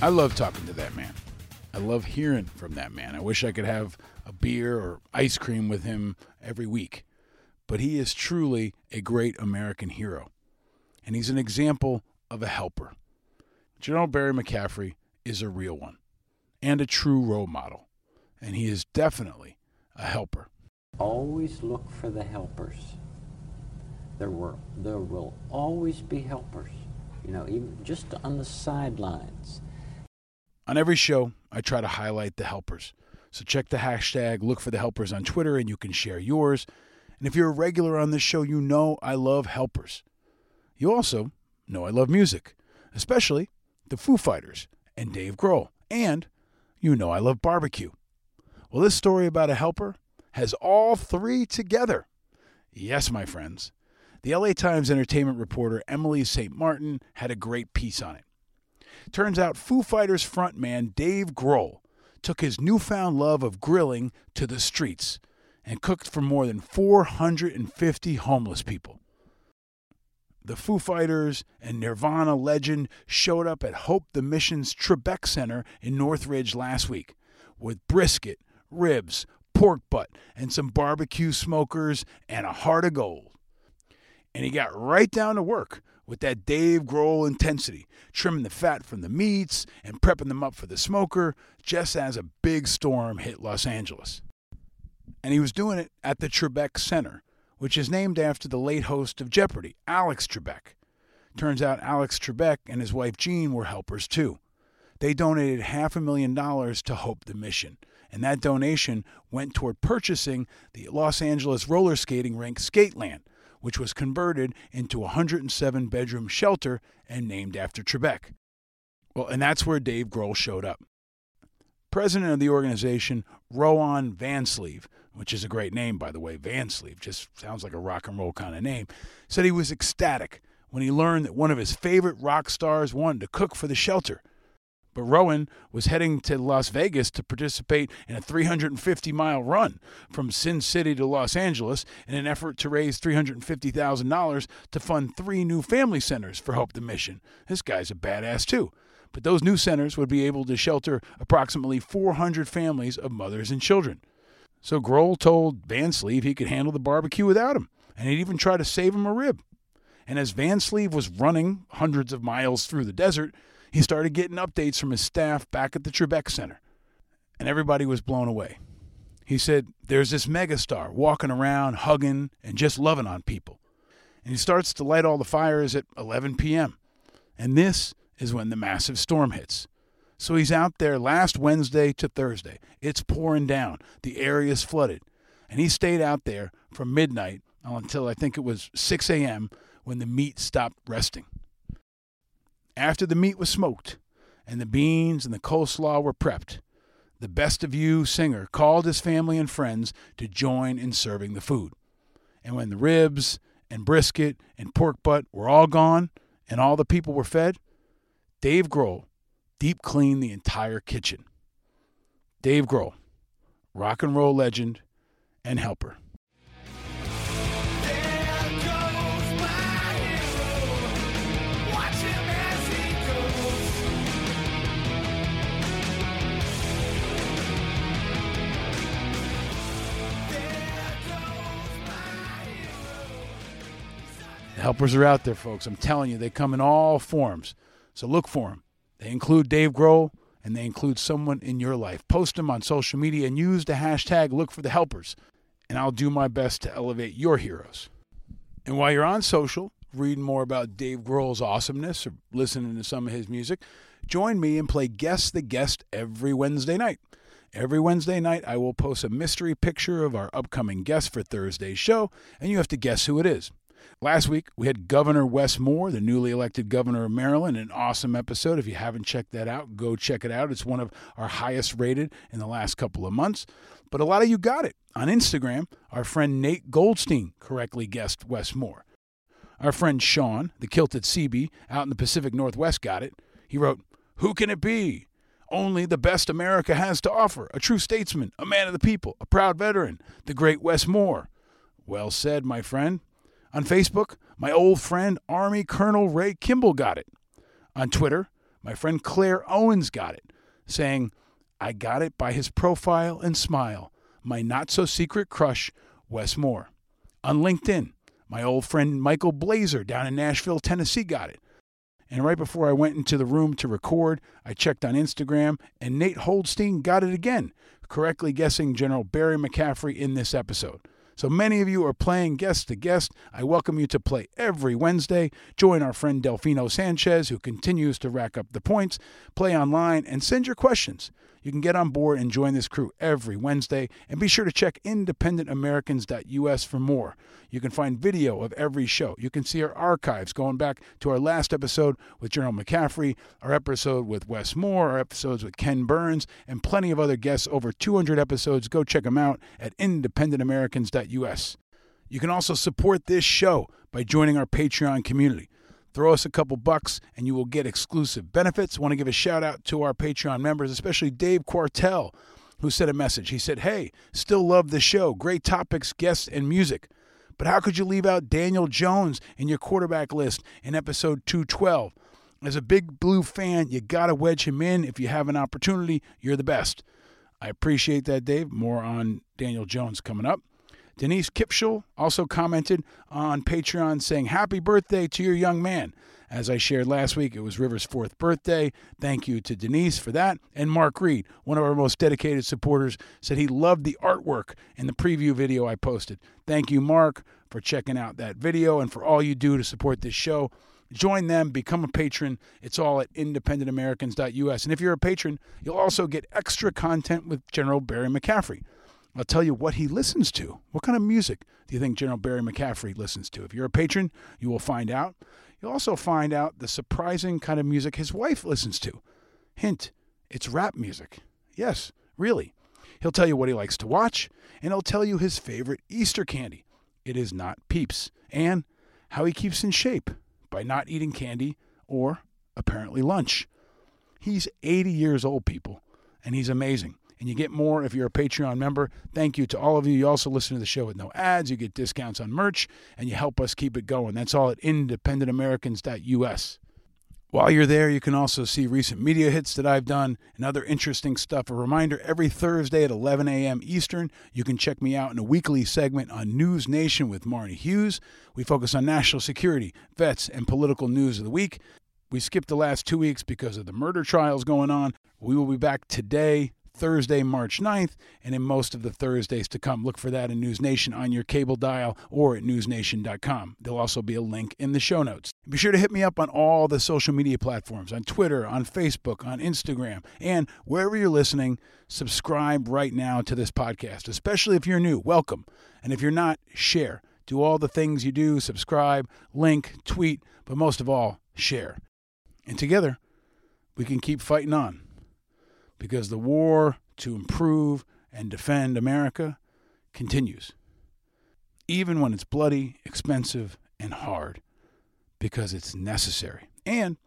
I love talking to that man. I love hearing from that man. I wish I could have a beer or ice cream with him every week. But he is truly a great American hero. And he's an example of a helper. General Barry McCaffrey is a real one and a true role model. And he is definitely a helper. Always look for the helpers. There, were, there will always be helpers, you know, even just on the sidelines on every show, I try to highlight the helpers. So check the hashtag, look for the helpers on Twitter, and you can share yours. And if you're a regular on this show, you know I love helpers. You also know I love music, especially the Foo Fighters and Dave Grohl. And you know I love barbecue. Well, this story about a helper has all three together. Yes, my friends. The LA Times entertainment reporter Emily St. Martin had a great piece on it. Turns out Foo Fighters frontman Dave Grohl took his newfound love of grilling to the streets and cooked for more than 450 homeless people. The Foo Fighters and Nirvana legend showed up at Hope the Mission's Trebek Center in Northridge last week with brisket, ribs, pork butt, and some barbecue smokers and a heart of gold. And he got right down to work with that Dave Grohl intensity, trimming the fat from the meats and prepping them up for the smoker just as a big storm hit Los Angeles. And he was doing it at the Trebek Center, which is named after the late host of Jeopardy, Alex Trebek. Turns out Alex Trebek and his wife Jean were helpers too. They donated half a million dollars to Hope the Mission, and that donation went toward purchasing the Los Angeles roller skating rink Skateland, which was converted into a 107 bedroom shelter and named after Trebek. Well, and that's where Dave Grohl showed up. President of the organization, Rowan Vansleeve, which is a great name, by the way, Vansleeve, just sounds like a rock and roll kind of name, said he was ecstatic when he learned that one of his favorite rock stars wanted to cook for the shelter. But Rowan was heading to Las Vegas to participate in a 350 mile run from Sin City to Los Angeles in an effort to raise $350,000 to fund three new family centers for Hope the Mission. This guy's a badass, too. But those new centers would be able to shelter approximately 400 families of mothers and children. So Grohl told Vansleeve he could handle the barbecue without him, and he'd even try to save him a rib. And as Vansleeve was running hundreds of miles through the desert, he started getting updates from his staff back at the Trebek Center, and everybody was blown away. He said, There's this megastar walking around, hugging, and just loving on people. And he starts to light all the fires at 11 p.m. And this is when the massive storm hits. So he's out there last Wednesday to Thursday. It's pouring down, the area is flooded. And he stayed out there from midnight until I think it was 6 a.m. when the meat stopped resting. After the meat was smoked and the beans and the coleslaw were prepped, the Best of You singer called his family and friends to join in serving the food. And when the ribs and brisket and pork butt were all gone and all the people were fed, Dave Grohl deep cleaned the entire kitchen. Dave Grohl, rock and roll legend and helper. Helpers are out there, folks. I'm telling you, they come in all forms. So look for them. They include Dave Grohl and they include someone in your life. Post them on social media and use the hashtag look for the helpers. And I'll do my best to elevate your heroes. And while you're on social, reading more about Dave Grohl's awesomeness or listening to some of his music, join me and play Guess the Guest every Wednesday night. Every Wednesday night, I will post a mystery picture of our upcoming guest for Thursday's show, and you have to guess who it is. Last week, we had Governor Wes Moore, the newly elected governor of Maryland, an awesome episode. If you haven't checked that out, go check it out. It's one of our highest rated in the last couple of months. But a lot of you got it. On Instagram, our friend Nate Goldstein correctly guessed Wes Moore. Our friend Sean, the kilted CB, out in the Pacific Northwest, got it. He wrote, Who can it be? Only the best America has to offer a true statesman, a man of the people, a proud veteran, the great Wes Moore. Well said, my friend. On Facebook, my old friend Army Colonel Ray Kimball got it. On Twitter, my friend Claire Owens got it, saying, I got it by his profile and smile, my not so secret crush, Wes Moore. On LinkedIn, my old friend Michael Blazer down in Nashville, Tennessee got it. And right before I went into the room to record, I checked on Instagram, and Nate Goldstein got it again, correctly guessing General Barry McCaffrey in this episode. So many of you are playing Guess the Guest. I welcome you to play every Wednesday. Join our friend Delfino Sanchez, who continues to rack up the points. Play online and send your questions. You can get on board and join this crew every Wednesday. And be sure to check independentamericans.us for more. You can find video of every show. You can see our archives going back to our last episode with General McCaffrey, our episode with Wes Moore, our episodes with Ken Burns, and plenty of other guests. Over 200 episodes. Go check them out at independentamericans.us. You can also support this show by joining our Patreon community. Throw us a couple bucks and you will get exclusive benefits. Want to give a shout out to our Patreon members, especially Dave Quartel, who sent a message. He said, Hey, still love the show. Great topics, guests, and music. But how could you leave out Daniel Jones in your quarterback list in episode 212? As a big blue fan, you got to wedge him in. If you have an opportunity, you're the best. I appreciate that, Dave. More on Daniel Jones coming up. Denise Kipschel also commented on Patreon saying, Happy birthday to your young man. As I shared last week, it was River's fourth birthday. Thank you to Denise for that. And Mark Reed, one of our most dedicated supporters, said he loved the artwork in the preview video I posted. Thank you, Mark, for checking out that video and for all you do to support this show. Join them, become a patron. It's all at independentamericans.us. And if you're a patron, you'll also get extra content with General Barry McCaffrey. I'll tell you what he listens to. What kind of music do you think General Barry McCaffrey listens to? If you're a patron, you will find out. You'll also find out the surprising kind of music his wife listens to. Hint, it's rap music. Yes, really. He'll tell you what he likes to watch, and he'll tell you his favorite Easter candy. It is not Peeps. And how he keeps in shape by not eating candy or apparently lunch. He's 80 years old, people, and he's amazing and you get more if you're a Patreon member. Thank you to all of you. You also listen to the show with no ads. You get discounts on merch, and you help us keep it going. That's all at independentamericans.us. While you're there, you can also see recent media hits that I've done and other interesting stuff. A reminder every Thursday at 11 a.m. Eastern, you can check me out in a weekly segment on News Nation with Marni Hughes. We focus on national security, vets, and political news of the week. We skipped the last two weeks because of the murder trials going on. We will be back today, Thursday, March 9th, and in most of the Thursdays to come. Look for that in News Nation on your cable dial or at newsnation.com. There'll also be a link in the show notes. Be sure to hit me up on all the social media platforms on Twitter, on Facebook, on Instagram, and wherever you're listening, subscribe right now to this podcast, especially if you're new. Welcome. And if you're not, share. Do all the things you do subscribe, link, tweet, but most of all, share. And together, we can keep fighting on because the war to improve and defend America continues, even when it's bloody, expensive, and hard, because it's necessary and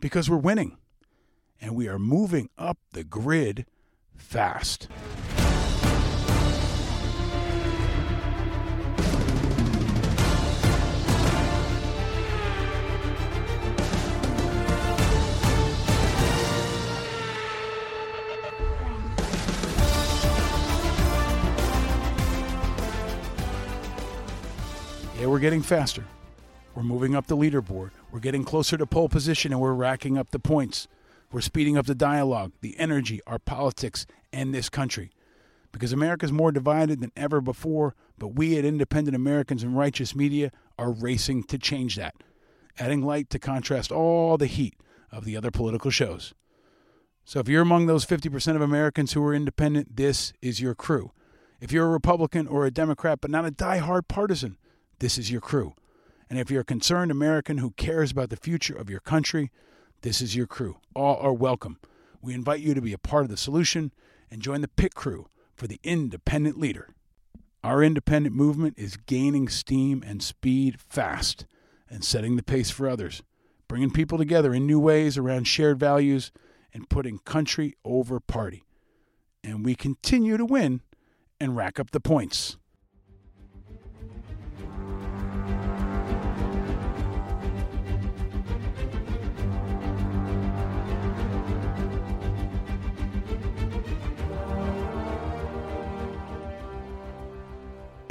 because we're winning and we are moving up the grid fast. Yeah, we're getting faster. We're moving up the leaderboard. We're getting closer to pole position and we're racking up the points. We're speeding up the dialogue, the energy, our politics, and this country. Because America's more divided than ever before, but we at Independent Americans and Righteous Media are racing to change that, adding light to contrast all the heat of the other political shows. So if you're among those 50% of Americans who are independent, this is your crew. If you're a Republican or a Democrat, but not a die-hard partisan, this is your crew. And if you're a concerned American who cares about the future of your country, this is your crew. All are welcome. We invite you to be a part of the solution and join the pit crew for the independent leader. Our independent movement is gaining steam and speed fast and setting the pace for others, bringing people together in new ways around shared values and putting country over party. And we continue to win and rack up the points.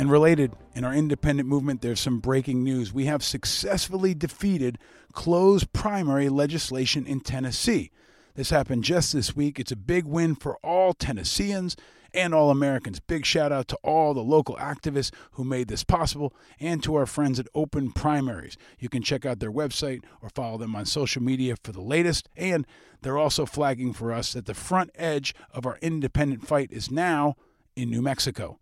And related, in our independent movement, there's some breaking news. We have successfully defeated closed primary legislation in Tennessee. This happened just this week. It's a big win for all Tennesseans and all Americans. Big shout out to all the local activists who made this possible and to our friends at Open Primaries. You can check out their website or follow them on social media for the latest. And they're also flagging for us that the front edge of our independent fight is now in New Mexico.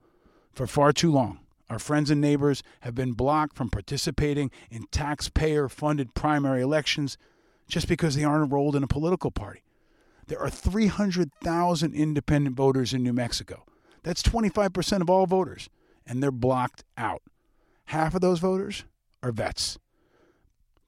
For far too long, our friends and neighbors have been blocked from participating in taxpayer funded primary elections just because they aren't enrolled in a political party. There are 300,000 independent voters in New Mexico. That's 25% of all voters, and they're blocked out. Half of those voters are vets.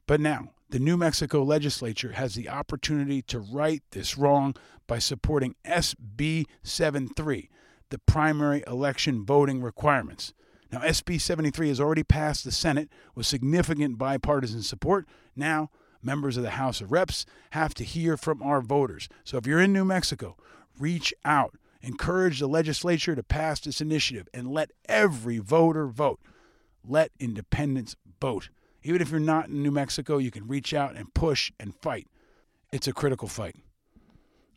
But now, the New Mexico legislature has the opportunity to right this wrong by supporting SB 73, the primary election voting requirements. Now, SB 73 has already passed the Senate with significant bipartisan support. Now, members of the House of Reps have to hear from our voters. So if you're in New Mexico, reach out, encourage the legislature to pass this initiative, and let every voter vote. Let independents vote. Even if you're not in New Mexico, you can reach out and push and fight. It's a critical fight.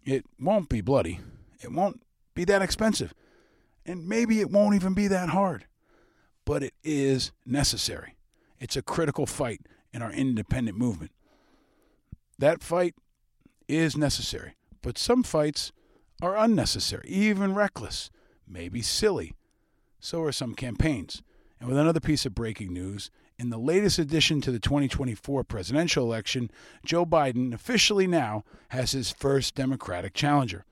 It won't be bloody. It won't be that expensive. And maybe it won't even be that hard. But it is necessary. It's a critical fight in our independent movement. That fight is necessary, but some fights are unnecessary, even reckless, maybe silly. So are some campaigns. And with another piece of breaking news, in the latest addition to the 2024 presidential election, Joe Biden officially now has his first Democratic challenger.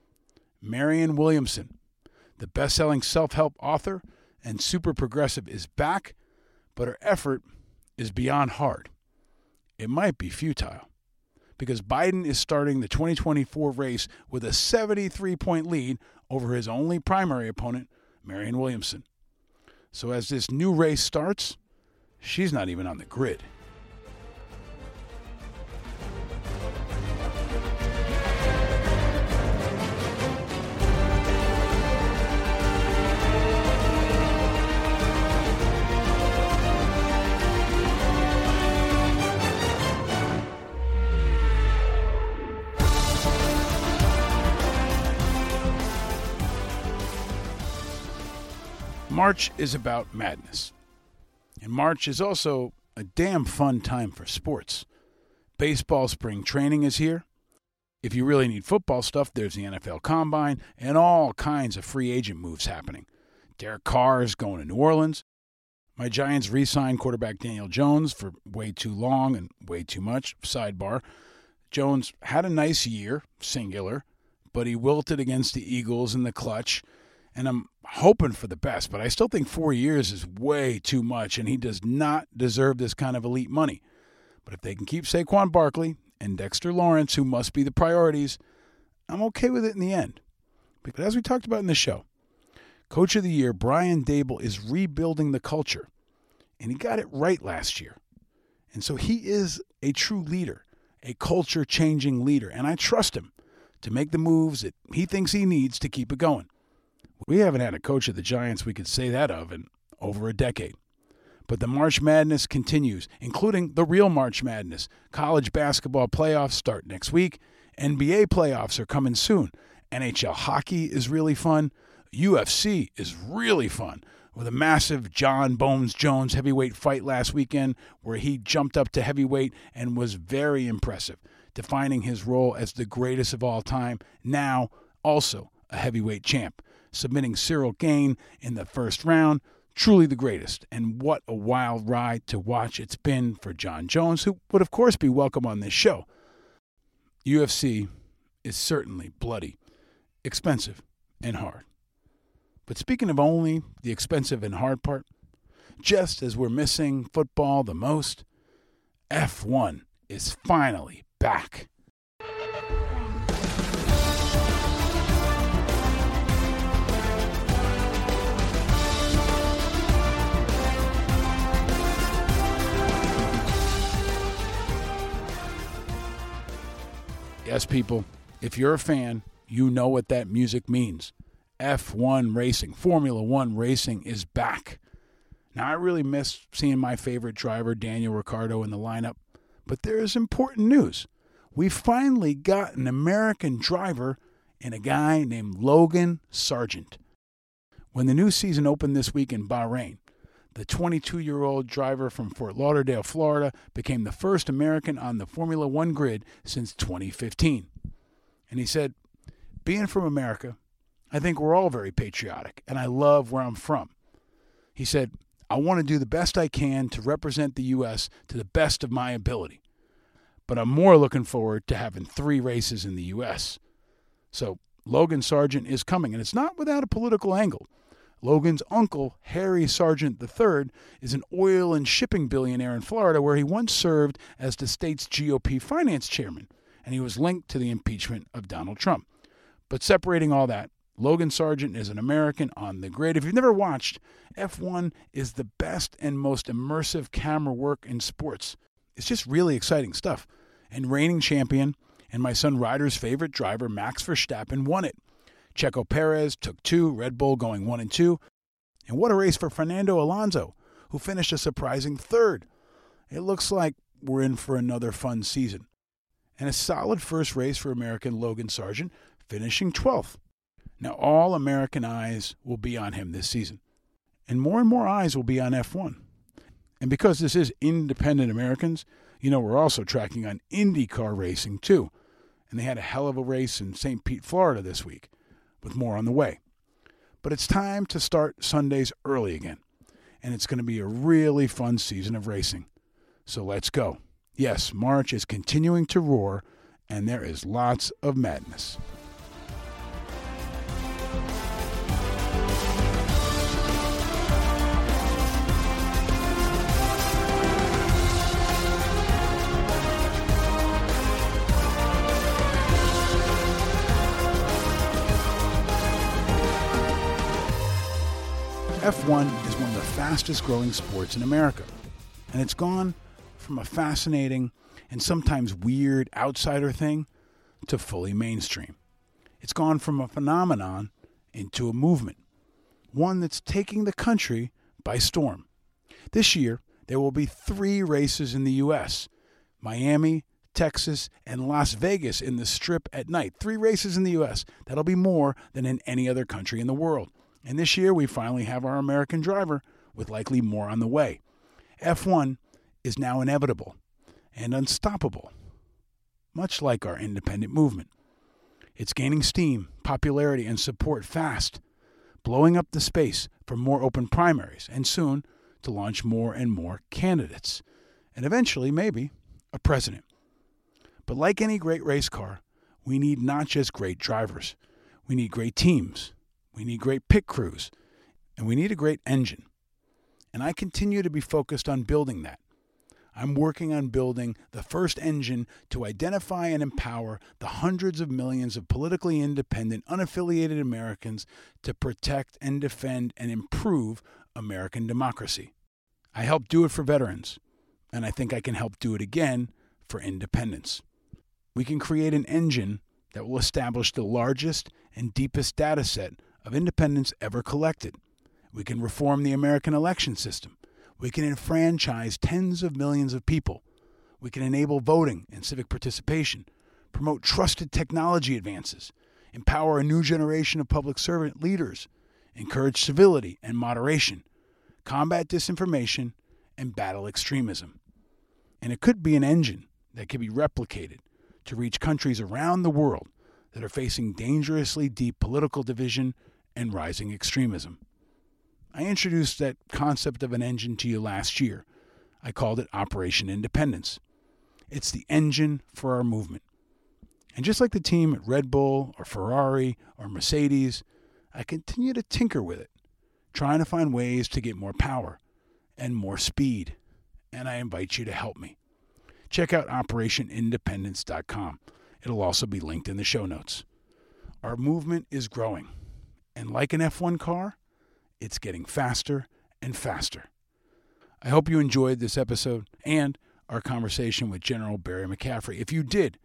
Marianne Williamson, the best selling self help author and super progressive, is back, but her effort is beyond hard. It might be futile because Biden is starting the 2024 race with a 73 point lead over his only primary opponent, Marianne Williamson. So as this new race starts, she's not even on the grid. March is about madness. And March is also a damn fun time for sports. Baseball spring training is here. If you really need football stuff, there's the NFL Combine and all kinds of free agent moves happening. Derek Carr is going to New Orleans. My Giants re signed quarterback Daniel Jones for way too long and way too much. Sidebar Jones had a nice year, singular, but he wilted against the Eagles in the clutch. And I'm hoping for the best, but I still think four years is way too much, and he does not deserve this kind of elite money. But if they can keep Saquon Barkley and Dexter Lawrence, who must be the priorities, I'm okay with it in the end. But as we talked about in the show, Coach of the Year, Brian Daboll is rebuilding the culture, and he got it right last year. And so he is a true leader, a culture changing leader, and I trust him to make the moves that he thinks he needs to keep it going. We haven't had a coach of the Giants we could say that of in over a decade. But the March Madness continues, including the real March Madness. College basketball playoffs start next week. NBA playoffs are coming soon. NHL hockey is really fun. UFC is really fun with a massive Jon Bones Jones heavyweight fight last weekend where he jumped up to heavyweight and was very impressive, defining his role as the greatest of all time, now also a heavyweight champ, submitting Ciryl Gane in the first round truly the greatest. And what a wild ride to watch it's been for Jon Jones, who would, of course, be welcome on this show. UFC is certainly bloody, expensive, and hard. But speaking of only the expensive and hard part, just as we're missing football the most, F1 is finally back. Yes, people, if you're a fan, you know what that music means. F1 racing, Formula One racing is back. Now, I really miss seeing my favorite driver, Daniel Ricciardo, in the lineup, but there is important news. We finally got an American driver and a guy named Logan Sargeant. When the new season opened this week in Bahrain, the 22 year old driver from Fort Lauderdale, Florida, became the first American on the Formula One grid since 2015. And he said, Being from America, I think we're all very patriotic, and I love where I'm from. He said, I want to do the best I can to represent the U.S. to the best of my ability. But I'm more looking forward to having three races in the U.S. So Logan Sargeant is coming, and it's not without a political angle. Logan's uncle, Harry Sargeant III, is an oil and shipping billionaire in Florida where he once served as the state's GOP finance chairman, and he was linked to the impeachment of Donald Trump. But separating all that, Logan Sargeant is an American on the grid. If you've never watched, F1 is the best and most immersive camera work in sports. It's just really exciting stuff. And reigning champion and my son Ryder's favorite driver, Max Verstappen, won it. Checo Perez took two, Red Bull going one and two. And what a race for Fernando Alonso, who finished a surprising third. It looks like we're in for another fun season. And a solid first race for American Logan Sargeant, finishing 12th. Now, all American eyes will be on him this season, and more and more eyes will be on F1. And because this is independent Americans, you know, we're also tracking on IndyCar racing too. And they had a hell of a race in St. Pete, Florida this week with more on the way. But it's time to start Sundays early again, and it's going to be a really fun season of racing. So let's go. Yes, March is continuing to roar, and there is lots of madness. F1 is one of the fastest growing sports in America, and it's gone from a fascinating and sometimes weird outsider thing to fully mainstream. It's gone from a phenomenon into a movement, one that's taking the country by storm. This year, there will be three races in the U.S. Miami, Texas, and Las Vegas in the strip at night. Three races in the U.S. That'll be more than in any other country in the world And this year, we finally have our American driver, with likely more on the way. F1 is now inevitable and unstoppable, much like our independent movement. It's gaining steam, popularity, and support fast, blowing up the space for more open primaries, and soon to launch more and more candidates, and eventually, maybe, a president. But like any great race car, we need not just great drivers, we need great teams, we need great pit crews, and we need a great engine. And I continue to be focused on building that. I'm working on building the first engine to identify and empower the hundreds of millions of politically independent, unaffiliated Americans to protect and defend and improve American democracy. I helped do it for veterans, and I think I can help do it again for independents. We can create an engine that will establish the largest and deepest data set of independents ever collected. We can reform the American election system. We can enfranchise tens of millions of people. We can enable voting and civic participation, promote trusted technology advances, empower a new generation of public servant leaders, encourage civility and moderation, combat disinformation, and battle extremism. And it could be an engine that could be replicated to reach countries around the world that are facing dangerously deep political division and rising extremism. I introduced that concept of an engine to you last year. I called it Operation Independence. It's the engine for our movement. And just like the team at Red Bull or Ferrari or Mercedes, I continue to tinker with it, trying to find ways to get more power and more speed. And I invite you to help me. Check out OperationIndependence.com. It'll also be linked in the show notes. Our movement is growing. And like an F1 car, it's getting faster and faster. I hope you enjoyed this episode and our conversation with General Barry McCaffrey. If you did,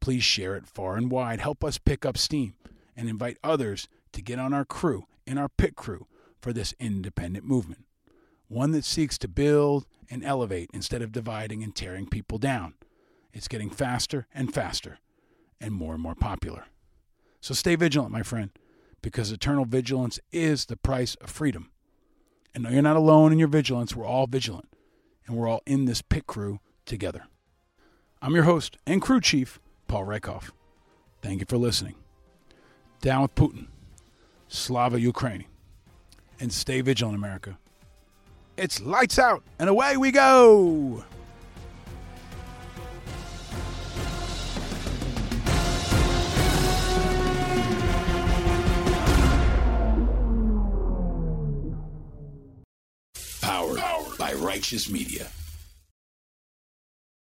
please share it far and wide. Help us pick up steam and invite others to get on our crew, in our pit crew, for this independent movement. One that seeks to build and elevate instead of dividing and tearing people down. It's getting faster and faster and more and more popular. So stay vigilant, my friend, because eternal vigilance is the price of freedom. And no, you're not alone in your vigilance. We're all vigilant, and we're all in this pit crew together. I'm your host and crew chief, Paul Rieckhoff. Thank you for listening. Down with Putin, Slava Ukraini, and stay vigilant, America. It's lights out, and away we go! Righteous Media.